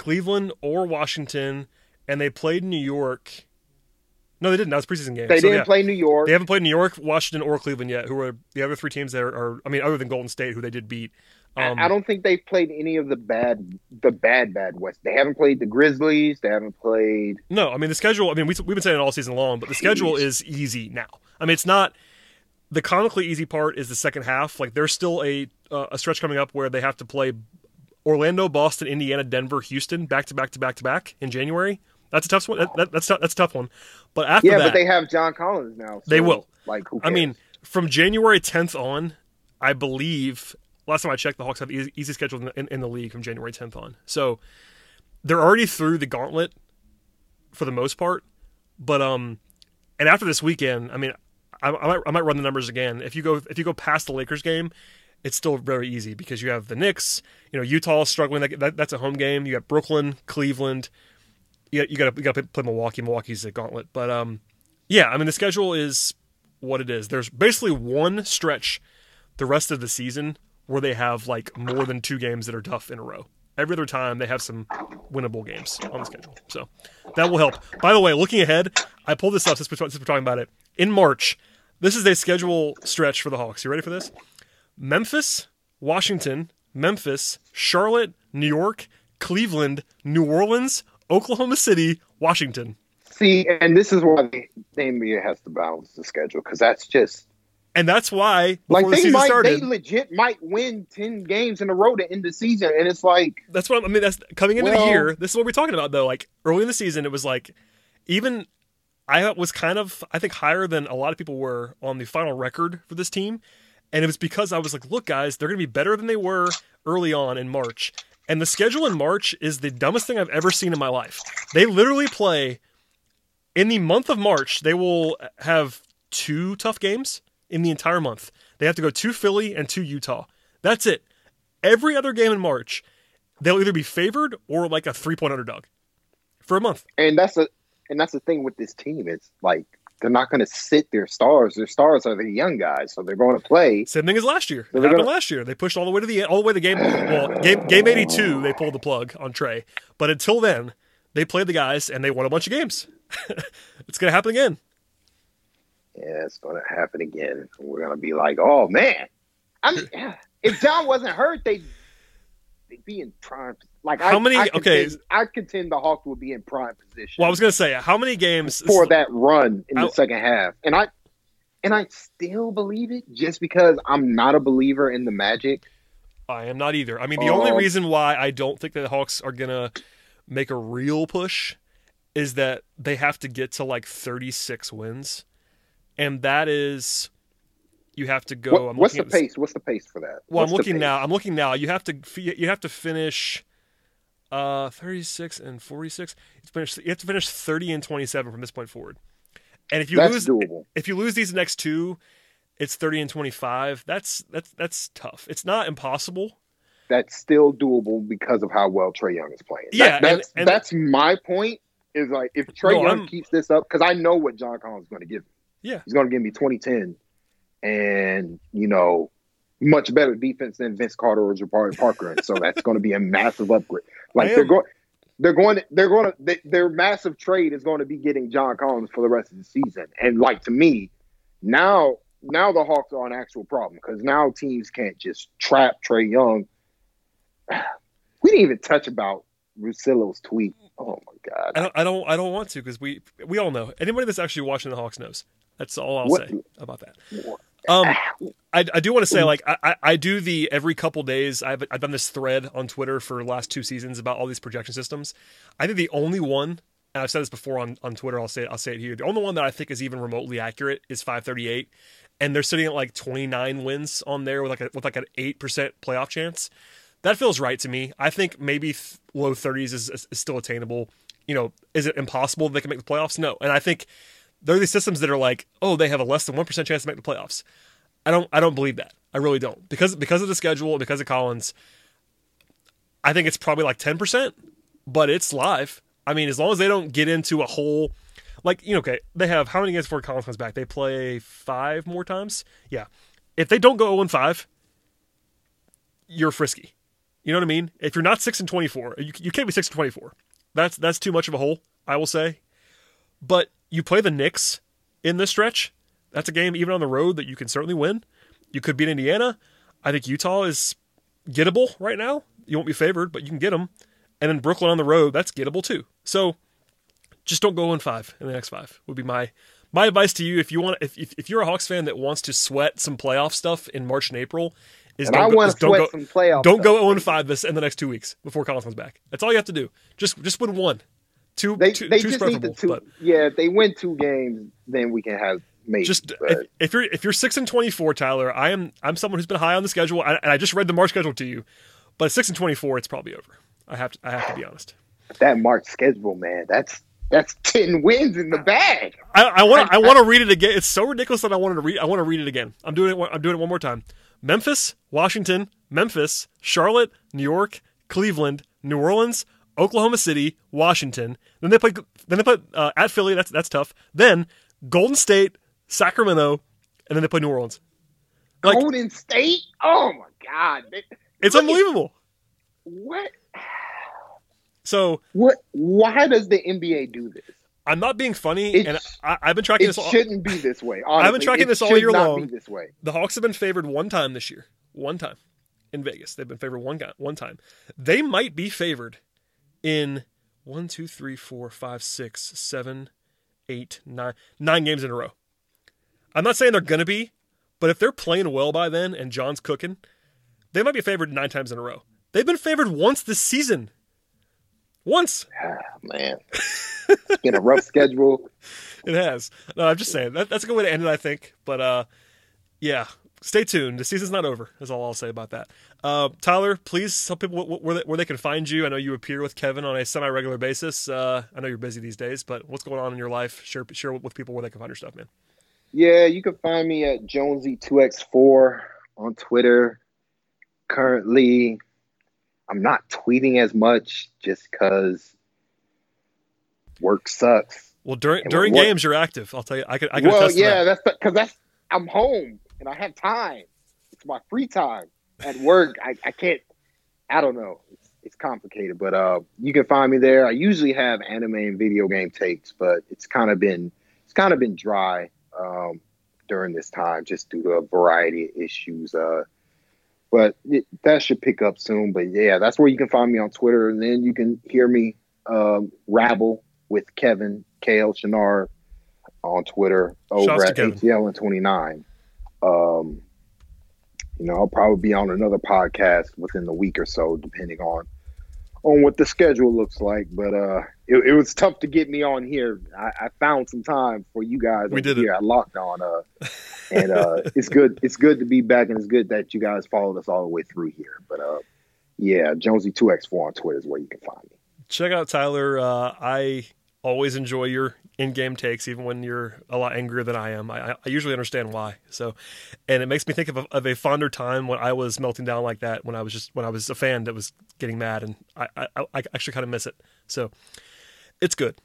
Cleveland or Washington, and they played New York. No, they didn't. That was preseason game. They So, didn't yeah. play New York. They haven't played New York, Washington, or Cleveland yet. Who are the other three teams that are? are I mean, other than Golden State, who they did beat. Um, I don't think they've played any of the bad, the bad, bad West. They haven't played the Grizzlies. They haven't played. No, I mean the schedule. I mean we, we've been saying it all season long, but the schedule is easy now. I mean it's not the comically easy part is the second half. Like there's still a uh, a stretch coming up where they have to play Orlando, Boston, Indiana, Denver, Houston back to back to back to back in January. That's a tough one. That, that, that's that's a tough one. But after Yeah, that, but they have John Collins now. They will. Like, I mean, from January 10th on, I believe last time I checked, the Hawks have easy, easy schedule in the, in, in the league from January 10th on. So they're already through the gauntlet for the most part. But um, and after this weekend, I mean, I, I might I might run the numbers again. If you go if you go past the Lakers game, it's still very easy because you have the Knicks. You know, Utah struggling. That, that, that's a home game. You got Brooklyn, Cleveland. You you got to play Milwaukee. Milwaukee's a gauntlet. But um, yeah, I mean the schedule is what it is. There's basically one stretch the rest of the season where they have like more than two games that are tough in a row. Every other time they have some winnable games on the schedule. So that will help. By the way, looking ahead, I pulled this up since we're talking about it. In March, this is a schedule stretch for the Hawks. You ready for this? Memphis, Washington, Memphis, Charlotte, New York, Cleveland, New Orleans, Oklahoma City, Washington. see, and this is why the, the NBA has to balance the schedule because that's just And that's why like they season might, started, they legit might win ten games in a row to end the season, and it's like that's what I mean. That's coming into the year. This is what we're talking about, though. Like early in the season, it was like even I was kind of I think higher than a lot of people were on the final record for this team, and it was because I was like, look, guys, they're going to be better than they were early on in March. And the schedule in March is the dumbest thing I've ever seen in my life. They literally play in the month of March. They will have two tough games in the entire month. They have to go to Philly and to Utah. That's it. Every other game in March, they'll either be favored or like a three point underdog for a month. and that's a and that's the thing with this team. It's like they're not going to sit their stars. Their stars are the young guys, so they're going to play. Same thing as last year. It They're happened gonna- last year. They pushed all the way to the all the way to game well game game eighty two. They pulled the plug on Trae, but until then, they played the guys and they won a bunch of games. it's gonna happen again. Yeah, it's going to happen again. We're going to be like, oh man. I mean, if John wasn't hurt, they they'd be in prime. Like How I, many- I okay. contend, I contend the Hawks would be in prime position. Well, I was gonna say how many games for that run in I- the second half. And I and I still believe it just because I'm not a believer in the magic. I am not either. I mean, the only Um, reason why I don't think that the Hawks are gonna make a real push is that they have to get to like 36 wins, and that is you have to go. What- what's the pace? What's the pace for that? Well, What's I'm looking now. I'm looking now. You have to you have to finish uh 36 and 46. It's finish, you have to finish 30 and 27 from this point forward. And if you That's lose doable. if you lose these next two, it's 30 and 25. That's that's that's tough. It's not impossible. That's still doable because of how well Trae Young is playing. That- Yeah, and- that's and- that's my point. Is like if Trae No, Young I'm- keeps this up, because I know what John Collins is going to give me. Yeah. He's going to give me 2010, and you know, much better defense than Vince Carter or Jabari Parker, and so that's going to be a massive upgrade. Like they're going, they're going, to, they're going to, they, their massive trade is going to be getting John Collins for the rest of the season. And like to me, now, now the Hawks are an actual problem because now teams can't just trap Trae Young. We didn't even touch about Russillo's tweet. Oh my god! I don't I don't I don't want to because we we all know. Anybody that's actually watching the Hawks knows. That's all I'll What- say about that. Um, I, I do want to say, like, I, I- do the every couple days. I've I've done this thread on Twitter for the last two seasons about all these projection systems. I think the only one, and I've said this before on, on Twitter. I'll say it, I'll say it here. The only one that I think is even remotely accurate is 538, and they're sitting at like 29 wins on there with like a, with like an eight percent playoff chance. That feels right to me. I think maybe th- low 30s is, is, is still attainable. You know, is it impossible they can make the playoffs? No, and I think there are these systems that are like, oh, they have a less than one percent chance to make the playoffs. I don't I don't believe that. I really don't. Because because of the schedule, because of Collins, I think it's probably like ten percent, but it's live. I mean, as long as they don't get into a whole like, you know, okay, they have how many games before Collins comes back? They play five more times? Yeah. If they don't go 0 and 5, you're frisky. You know what I mean? If you're not six and twenty four, you, you can't be six and twenty four. That's that's too much of a hole, I will say. But you play the Knicks in this stretch. That's a game even on the road that you can certainly win. You could beat Indiana. I think Utah is gettable right now. You won't be favored, but you can get them. And then Brooklyn on the road, that's gettable too. So just don't go in five in the next five. Would be my my advice to you if you want if if, if you're a Hawks fan that wants to sweat some playoff stuff in March and April. Is And don't I go, want is to don't sweat go, some playoff. don't stuff. go 0 5 this in the next two weeks before Collins comes back. That's all you have to do. Just just win one. Two, They two, they just need the two. but Yeah, if they win two games, then we can have maybe. just if, if you're if you're six and twenty four, Tyler, I am I'm someone who's been high on the schedule, and I just read the March schedule to you. But six and twenty four, it's probably over. I have to I have to be honest. that March schedule, man. That's that's ten wins in the bag. I want I want to read it again. It's so ridiculous that I wanted to read. I want to read it again. I'm doing it. I'm doing it one more time. Memphis, Washington, Memphis, Charlotte, New York, Cleveland, New Orleans, Oklahoma City, Washington. Then they play. Then they play uh, at Philly. That's that's tough. Then Golden State, Sacramento, and then they play New Orleans. Like- Golden State. Oh my God. It's Look at- unbelievable. What? So What? Why does the NBA do this? I'm not being funny, It and I, I've been tracking this. All, shouldn't be this way. I've been tracking It this all year not long. Be this way. the Hawks have been favored one time this year. One time in Vegas, they've been favored one guy, one time. They might be favored in one, two, three, four, five, six, seven, eight, nine, nine games in a row. I'm not saying they're gonna be, but if they're playing well by then and John's cooking, they might be favored nine times in a row. They've been favored once this season. Once Ah, man, it's been a rough schedule. it has. No, I'm just saying that, that's a good way to end it, I think. But uh, yeah, stay tuned. The season's not over. Is all I'll say about that. Uh, Tyler, please tell people wh- wh- where they, where they can find you. I know you appear with Kevin on a semi-regular basis. Uh, I know you're busy these days, but what's going on in your life? Share share with people where they can find your stuff, man. Yeah, you can find me at Jonesy2x4 on Twitter. Currently, I'm not tweeting as much just because work sucks. Well, during And during what- games, you're active. I'll tell you. I can I can well, yeah, that. that's because that's I'm home and I have time. It's my free time. At work, I, I can't. I don't know. It's, it's complicated, but uh, you can find me there. I usually have anime and video game takes, but it's kind of been it's kind of been dry um, during this time just due to a variety of issues. Uh, but it, that should pick up soon. But yeah, that's where you can find me on Twitter, and then you can hear me um, rabble with Kevin KL Shinar on Twitter over Shouts at. ATL and 29. Um, you know, I'll probably be on another podcast within the week or so, depending on on what the schedule looks like. But uh, it, it was tough to get me on here. I, I found some time for you guys We did it. here at Locked On. Uh, and uh, it's good. It's good to be back, and it's good that you guys followed us all the way through here. But uh, yeah, Jonesy two X four on Twitter is where you can find me. check out Tyler. Uh, I always enjoy your in-game takes, even when you're a lot angrier than I am. I, I usually understand why. So, and it makes me think of a, of a fonder time when I was melting down like that. When I was just when I was a fan that was getting mad, and I I, I actually kind of miss it. So, it's good.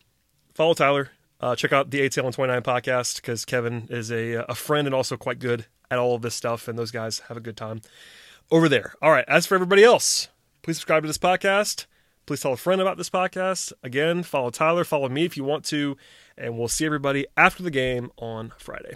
Follow Tyler. Uh, check out the ATL and 29 podcast because Kevin is a a friend and also quite good at all of this stuff, and those guys have a good time over there. All right. As for everybody else, please subscribe to this podcast. Please tell a friend about this podcast. Again, follow Tyler, follow me if you want to, and we'll see everybody after the game on Friday.